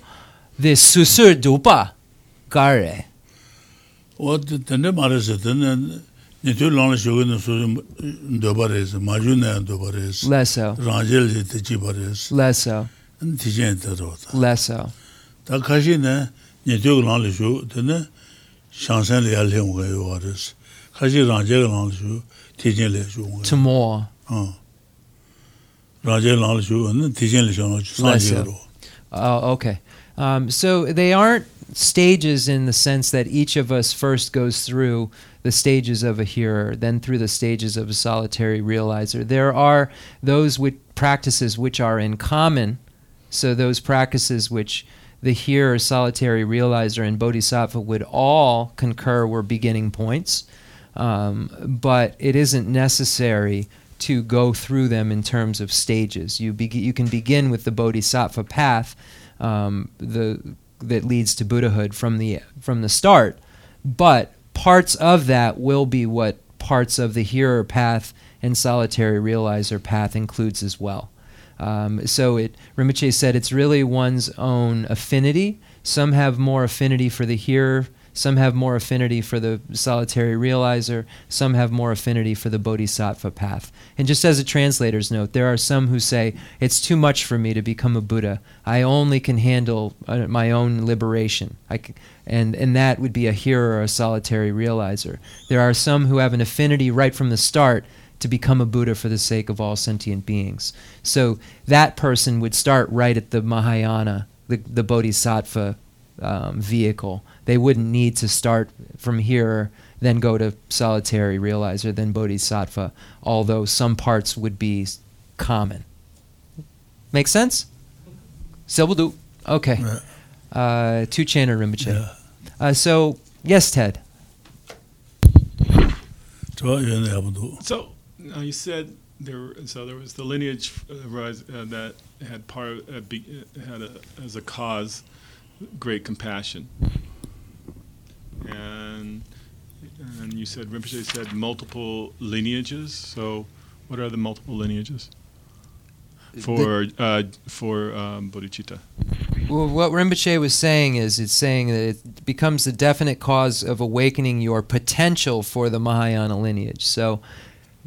the Susur Dupa 杆儿哎。我等这马的是等呢，你最浪的学个呢，说多巴的是马军呢，多巴的是。Lesser。让这里的几巴的是。Lesser。你提前得到的。Lesser。他开始呢，你最个浪的学，等呢，上山里也练我个有话的是，开始让这个浪的学，提前来学我个。To more。嗯。让这个浪的学，那提前来学，上学了。Oh, okay. Um, so they aren't stages in the sense that each of us first goes through the stages of a hearer, then through the stages of a solitary realizer. There are those practices which are in common. So those practices which the hearer, solitary realizer, and bodhisattva would all concur were beginning points. Um, but it isn't necessary to go through them in terms of stages. You be, you can begin with the bodhisattva path, um, the that leads to Buddhahood from the from the start, but parts of that will be what parts of the hearer path and solitary realizer path includes as well. Um, so it Rinpoche said it's really one's own affinity. Some have more affinity for the hearer. Some have more affinity for the solitary realizer. Some have more affinity for the bodhisattva path. And just as a translator's note, there are some who say, It's too much for me to become a Buddha. I only can handle uh, my own liberation. And, and that would be a hearer or a solitary realizer. There are some who have an affinity right from the start to become a Buddha for the sake of all sentient beings. So that person would start right at the Mahayana, the, the Bodhisattva um, vehicle they wouldn't need to start from here, then go to solitary realizer, then bodhisattva, although some parts would be common. Make sense? Still do. Okay. Uh, two chain or Rinpoche. Yeah. Uh, so, yes, Ted. So, you said there. So there was the lineage uh, rise, uh, that had part of, be, uh, had a, as a cause great compassion, and and you said Rinpoche said multiple lineages. So what are the multiple lineages for uh, for um, bodhicitta? Well, what Rinpoche was saying is, it's saying that it becomes the definite cause of awakening your potential for the Mahayana lineage. So,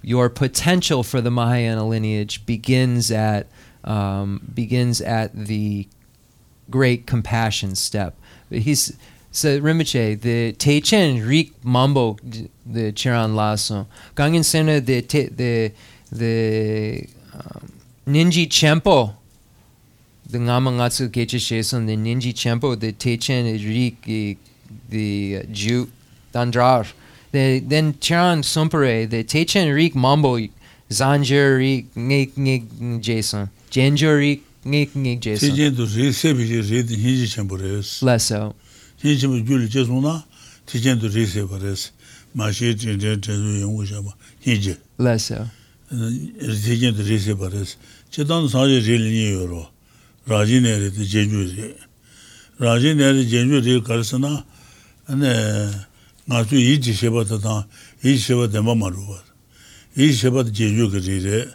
your potential for the Mahayana lineage begins at um, begins at the great compassion step. He's se rinpoche de techen rik mambo the chiran laso. Gangin sena the te, the de um, ninji chempo the ngama ngatsu keche sheson de ninji chempo de techen rik the de eh, uh, ju dandrar. De den chiran sumpere de techen rik mambo zanjer rik ngik ngik jason. Jenjer rik ngik ngik jason. Techen do re sebi re ninji chempo lasso hinshima gyuli chesu na, tijendu rese paresi, mashi tijendu chesu yungu shaba, hinji. Lasa. Tijendu rese paresi. Chetan sanje rili nye yoro, raji nere di jenju re. Raji nere jenju re karesi na, nga su iji sheba tatan, iji sheba denpa maruwa. Iji sheba jenju kari re,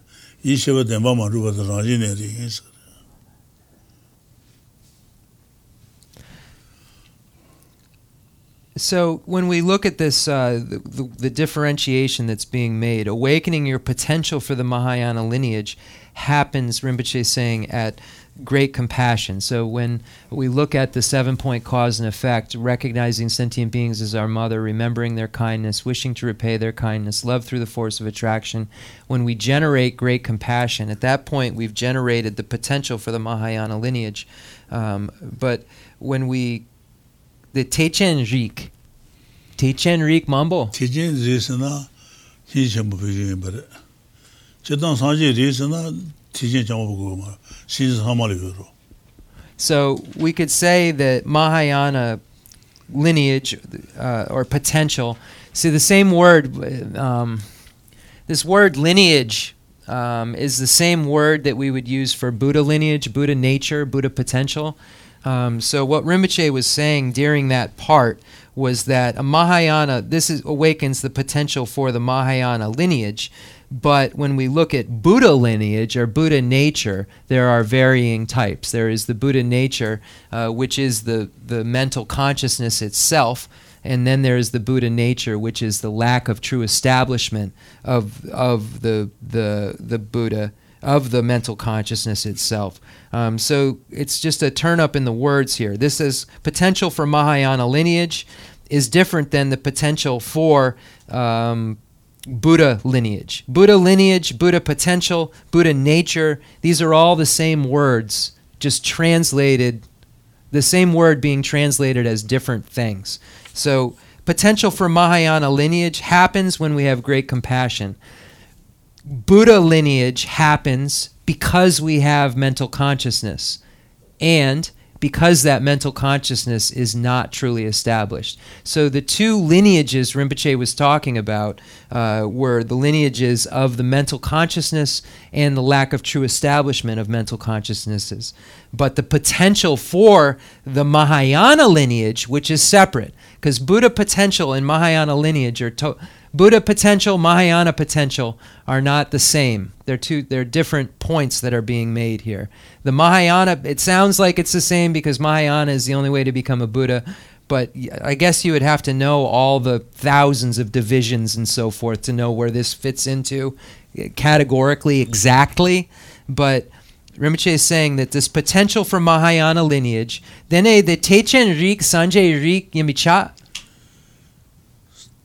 iji sheba denpa maruwa raji nere hinsa. So when we look at this, uh, the, the, differentiation that's being made, awakening your potential for the Mahayana lineage happens, Rinpoche is saying, at great compassion. So when we look at the seven point cause and effect, recognizing sentient beings as our mother, remembering their kindness, wishing to repay their kindness, love through the force of attraction, when we generate great compassion, at that point we've generated the potential for the Mahayana lineage. Um, but when we de Techenrik. Techenrik Mambo. Techen Risana, Techen Mupijin Chetan Sanji Risana, Techen Chamapu Kumara. Samali Yoro. So we could say that Mahayana lineage uh, or potential. See, the same word, um, this word lineage um, is the same word that we would use for Buddha lineage, Buddha nature, Buddha potential. Um, so what Rinpoche was saying during that part was that a Mahayana, this is, awakens the potential for the Mahayana lineage, but when we look at Buddha lineage or Buddha nature, there are varying types. There is the Buddha nature, uh, which is the, the mental consciousness itself, and then there is the Buddha nature, which is the lack of true establishment of, of the, the, the Buddha, of the mental consciousness itself. Um, so it's just a turn up in the words here. This is potential for Mahayana lineage is different than the potential for um, Buddha lineage. Buddha lineage, Buddha potential, Buddha nature, these are all the same words, just translated, the same word being translated as different things. So, potential for Mahayana lineage happens when we have great compassion. Buddha lineage happens because we have mental consciousness and because that mental consciousness is not truly established. So the two lineages Rinpoche was talking about uh, were the lineages of the mental consciousness and the lack of true establishment of mental consciousnesses. But the potential for the Mahayana lineage, which is separate, because Buddha potential and Mahayana lineage are Buddha potential, Mahayana potential are not the same. They're two they're different points that are being made here. The Mahayana it sounds like it's the same because Mahayana is the only way to become a Buddha, but I guess you would have to know all the thousands of divisions and so forth to know where this fits into eh, categorically exactly, but Rinpoche is saying that this potential for Mahayana lineage, then eh, the Techen Rik Sanjay Rik Yamicha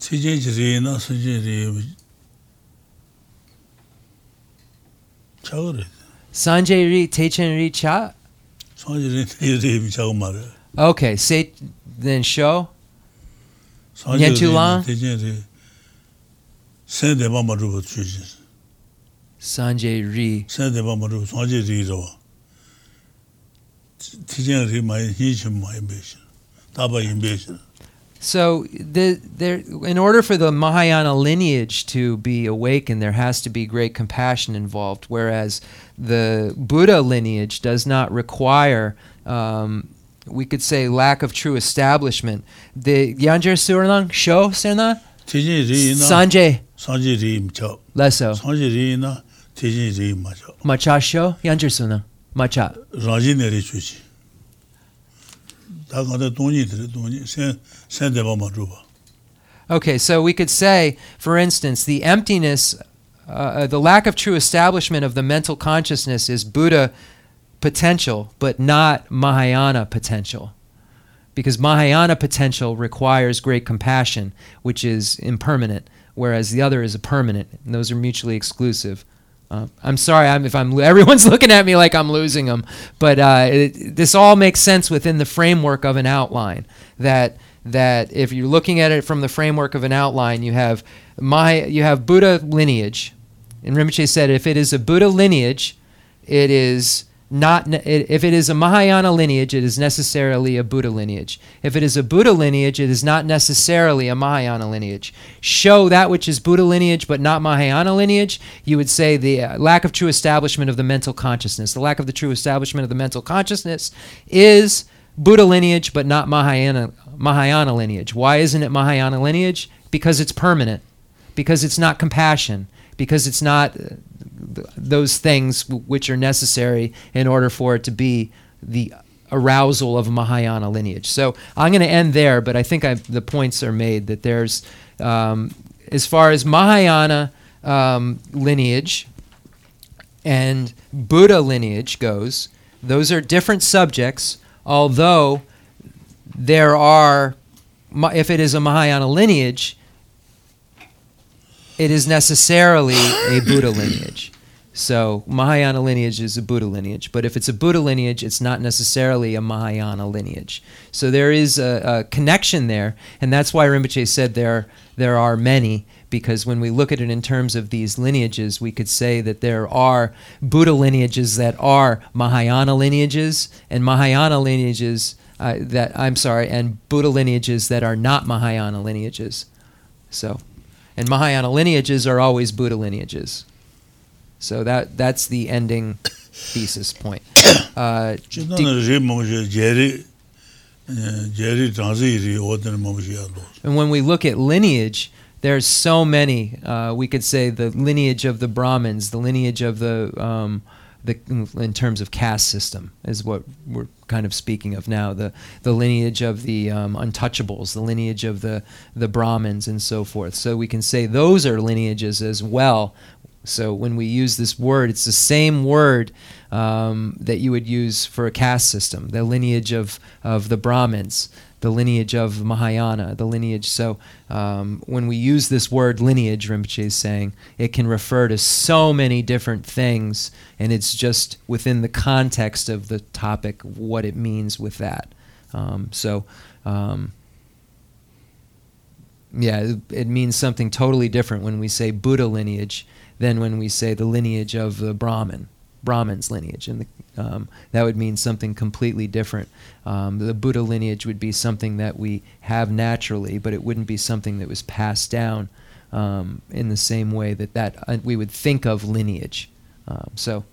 티젠 지리나 선제리 차그래 Sanjay Rik Techen Rik Cha. 선제리 이리 차고 말해 Okay, say then show. 선제리 Nyentulang? 티젠리 센데바 마루고 주지 Sanjay Ri. 센데바 마루고 선제리로 티젠 so the, there, in order for the Mahayana lineage to be awakened, there has to be great compassion involved. Whereas the Buddha lineage does not require, um, we could say, lack of true establishment. The Sho Sanjay. Sanjay Rim Leso Sanjay Rina Tijin Rim Macha Sho Suna Macha Rajin Okay, so we could say, for instance, the emptiness, uh, uh, the lack of true establishment of the mental consciousness is Buddha potential, but not Mahayana potential. Because Mahayana potential requires great compassion, which is impermanent, whereas the other is a permanent. And those are mutually exclusive. Uh, I'm sorry I'm, if I'm everyone's looking at me like I'm losing them, but uh, it, this all makes sense within the framework of an outline. That that if you're looking at it from the framework of an outline, you have my you have Buddha lineage, and Rinpoche said if it is a Buddha lineage, it is not if it is a Mahayana lineage, it is necessarily a Buddha lineage. If it is a Buddha lineage, it is not necessarily a Mahayana lineage. Show that which is Buddha lineage but not Mahayana lineage, you would say the uh, lack of true establishment of the mental consciousness. The lack of the true establishment of the mental consciousness is Buddha lineage but not Mahayana Mahayana lineage. Why isn't it Mahayana lineage? Because it's permanent. Because it's not compassion. Because it's not uh, those things which are necessary in order for it to be the arousal of Mahayana lineage. So I'm going to end there, but I think I, the points are made that there's, um, as far as Mahayana um, lineage and Buddha lineage goes, those are different subjects, although there are, if it is a Mahayana lineage, it is necessarily a Buddha lineage. So Mahayana lineage is a Buddha lineage, but if it's a Buddha lineage, it's not necessarily a Mahayana lineage. So there is a, a connection there, and that's why Rinpoche said there there are many. Because when we look at it in terms of these lineages, we could say that there are Buddha lineages that are Mahayana lineages, and Mahayana lineages uh, that I'm sorry, and Buddha lineages that are not Mahayana lineages. So, and Mahayana lineages are always Buddha lineages. So that that's the ending thesis point. Uh, chidan ri mongje jeri jeri transi ri odan mongje alo and when we look at lineage, there's so many. Uh, we could say the lineage of the Brahmins, the lineage of the um, the in terms of caste system is what we're kind of speaking of now. The the lineage of the um, untouchables, the lineage of the the Brahmins, and so forth. So we can say those are lineages as well. So when we use this word, it's the same word um, that you would use for a caste system. The lineage of of the Brahmins, the lineage of Mahayana, the lineage. So um, when we use this word lineage, Rinpoche is saying it can refer to so many different things, and it's just within the context of the topic what it means with that. Um, so. Um, yeah, it, it means something totally different when we say Buddha lineage than when we say the lineage of the Brahmin, Brahmin's lineage, and the, um, that would mean something completely different. Um, the Buddha lineage would be something that we have naturally, but it wouldn't be something that was passed down um, in the same way that that uh, we would think of lineage. Um, so,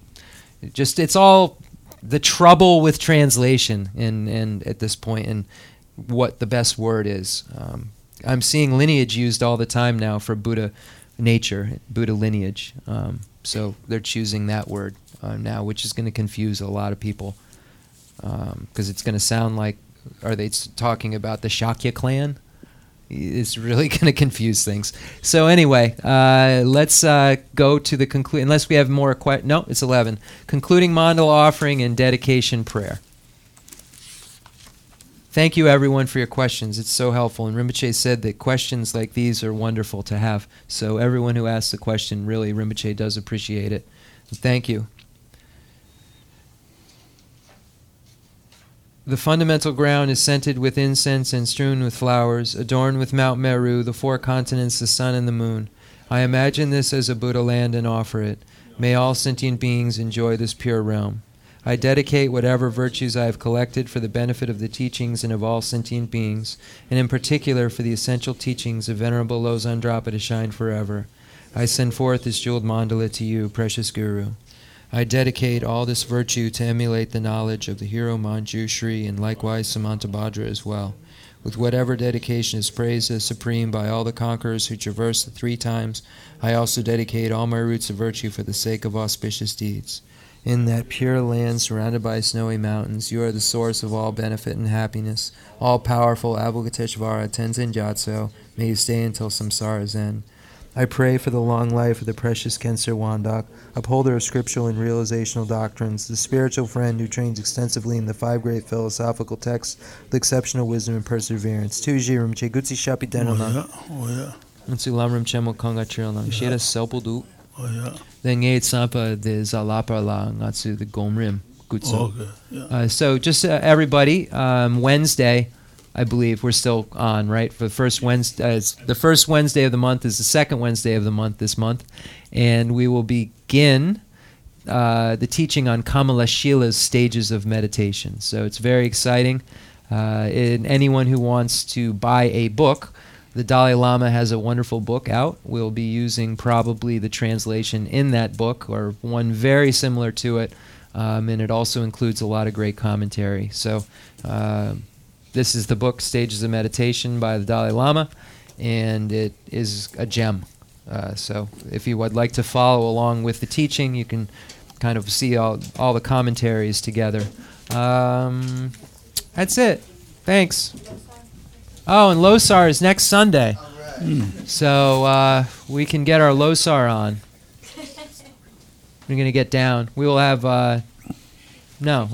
it just it's all the trouble with translation, and and at this point, and what the best word is. Um, I'm seeing lineage used all the time now for Buddha nature, Buddha lineage. Um, so they're choosing that word uh, now, which is going to confuse a lot of people because it's going to sound like are they talking about the Shakya clan? It's really going to confuse things. So anyway, uh, let's uh, go to the conclude. Unless we have more que- no, it's eleven. Concluding mandala offering and dedication prayer. Thank you, everyone, for your questions. It's so helpful. And Rinpoche said that questions like these are wonderful to have. So, everyone who asks a question, really, Rinpoche does appreciate it. Thank you. The fundamental ground is scented with incense and strewn with flowers, adorned with Mount Meru, the four continents, the sun, and the moon. I imagine this as a Buddha land and offer it. May all sentient beings enjoy this pure realm. I dedicate whatever virtues I have collected for the benefit of the teachings and of all sentient beings, and in particular for the essential teachings of Venerable Lozan Drapa to shine forever. I send forth this jeweled mandala to you, precious Guru. I dedicate all this virtue to emulate the knowledge of the hero Manjushri and likewise Samantabhadra as well. With whatever dedication is praised as supreme by all the conquerors who traverse the three times, I also dedicate all my roots of virtue for the sake of auspicious deeds. In that pure land surrounded by snowy mountains, you are the source of all benefit and happiness. All powerful Avalokiteshvara Tenzin Gyatso, may you stay until samsara's end. I pray for the long life of the precious Khensur Wandak, upholder of scriptural and realizational doctrines, the spiritual friend who trains extensively in the five great philosophical texts with exceptional wisdom and perseverance. Tuji Rimche Gutsi Shapi Denona, oya oh, oh, Unsu Lamrim Chenmo Konga Shira Selpudu, oya then Ngate Sampa de Zalapa La Ngatsu the Gomrim Gutso. okay yeah Uh, so just uh, everybody, um, Wednesday, I believe we're still on, right? For the first Wednesday, uh, the first Wednesday of the month is the second Wednesday of the month this month, and we will begin uh, the teaching on Kamalashila's stages of meditation. So it's very exciting. Uh, and anyone who wants to buy a book, the Dalai Lama has a wonderful book out. We'll be using probably the translation in that book or one very similar to it. Um, and it also includes a lot of great commentary. So, uh, this is the book Stages of Meditation by the Dalai Lama, and it is a gem. Uh, so, if you would like to follow along with the teaching, you can kind of see all, all the commentaries together. Um, that's it. Thanks. Oh, and Losar is next Sunday. So uh, we can get our Losar on. We're going to get down. We will have, uh, no.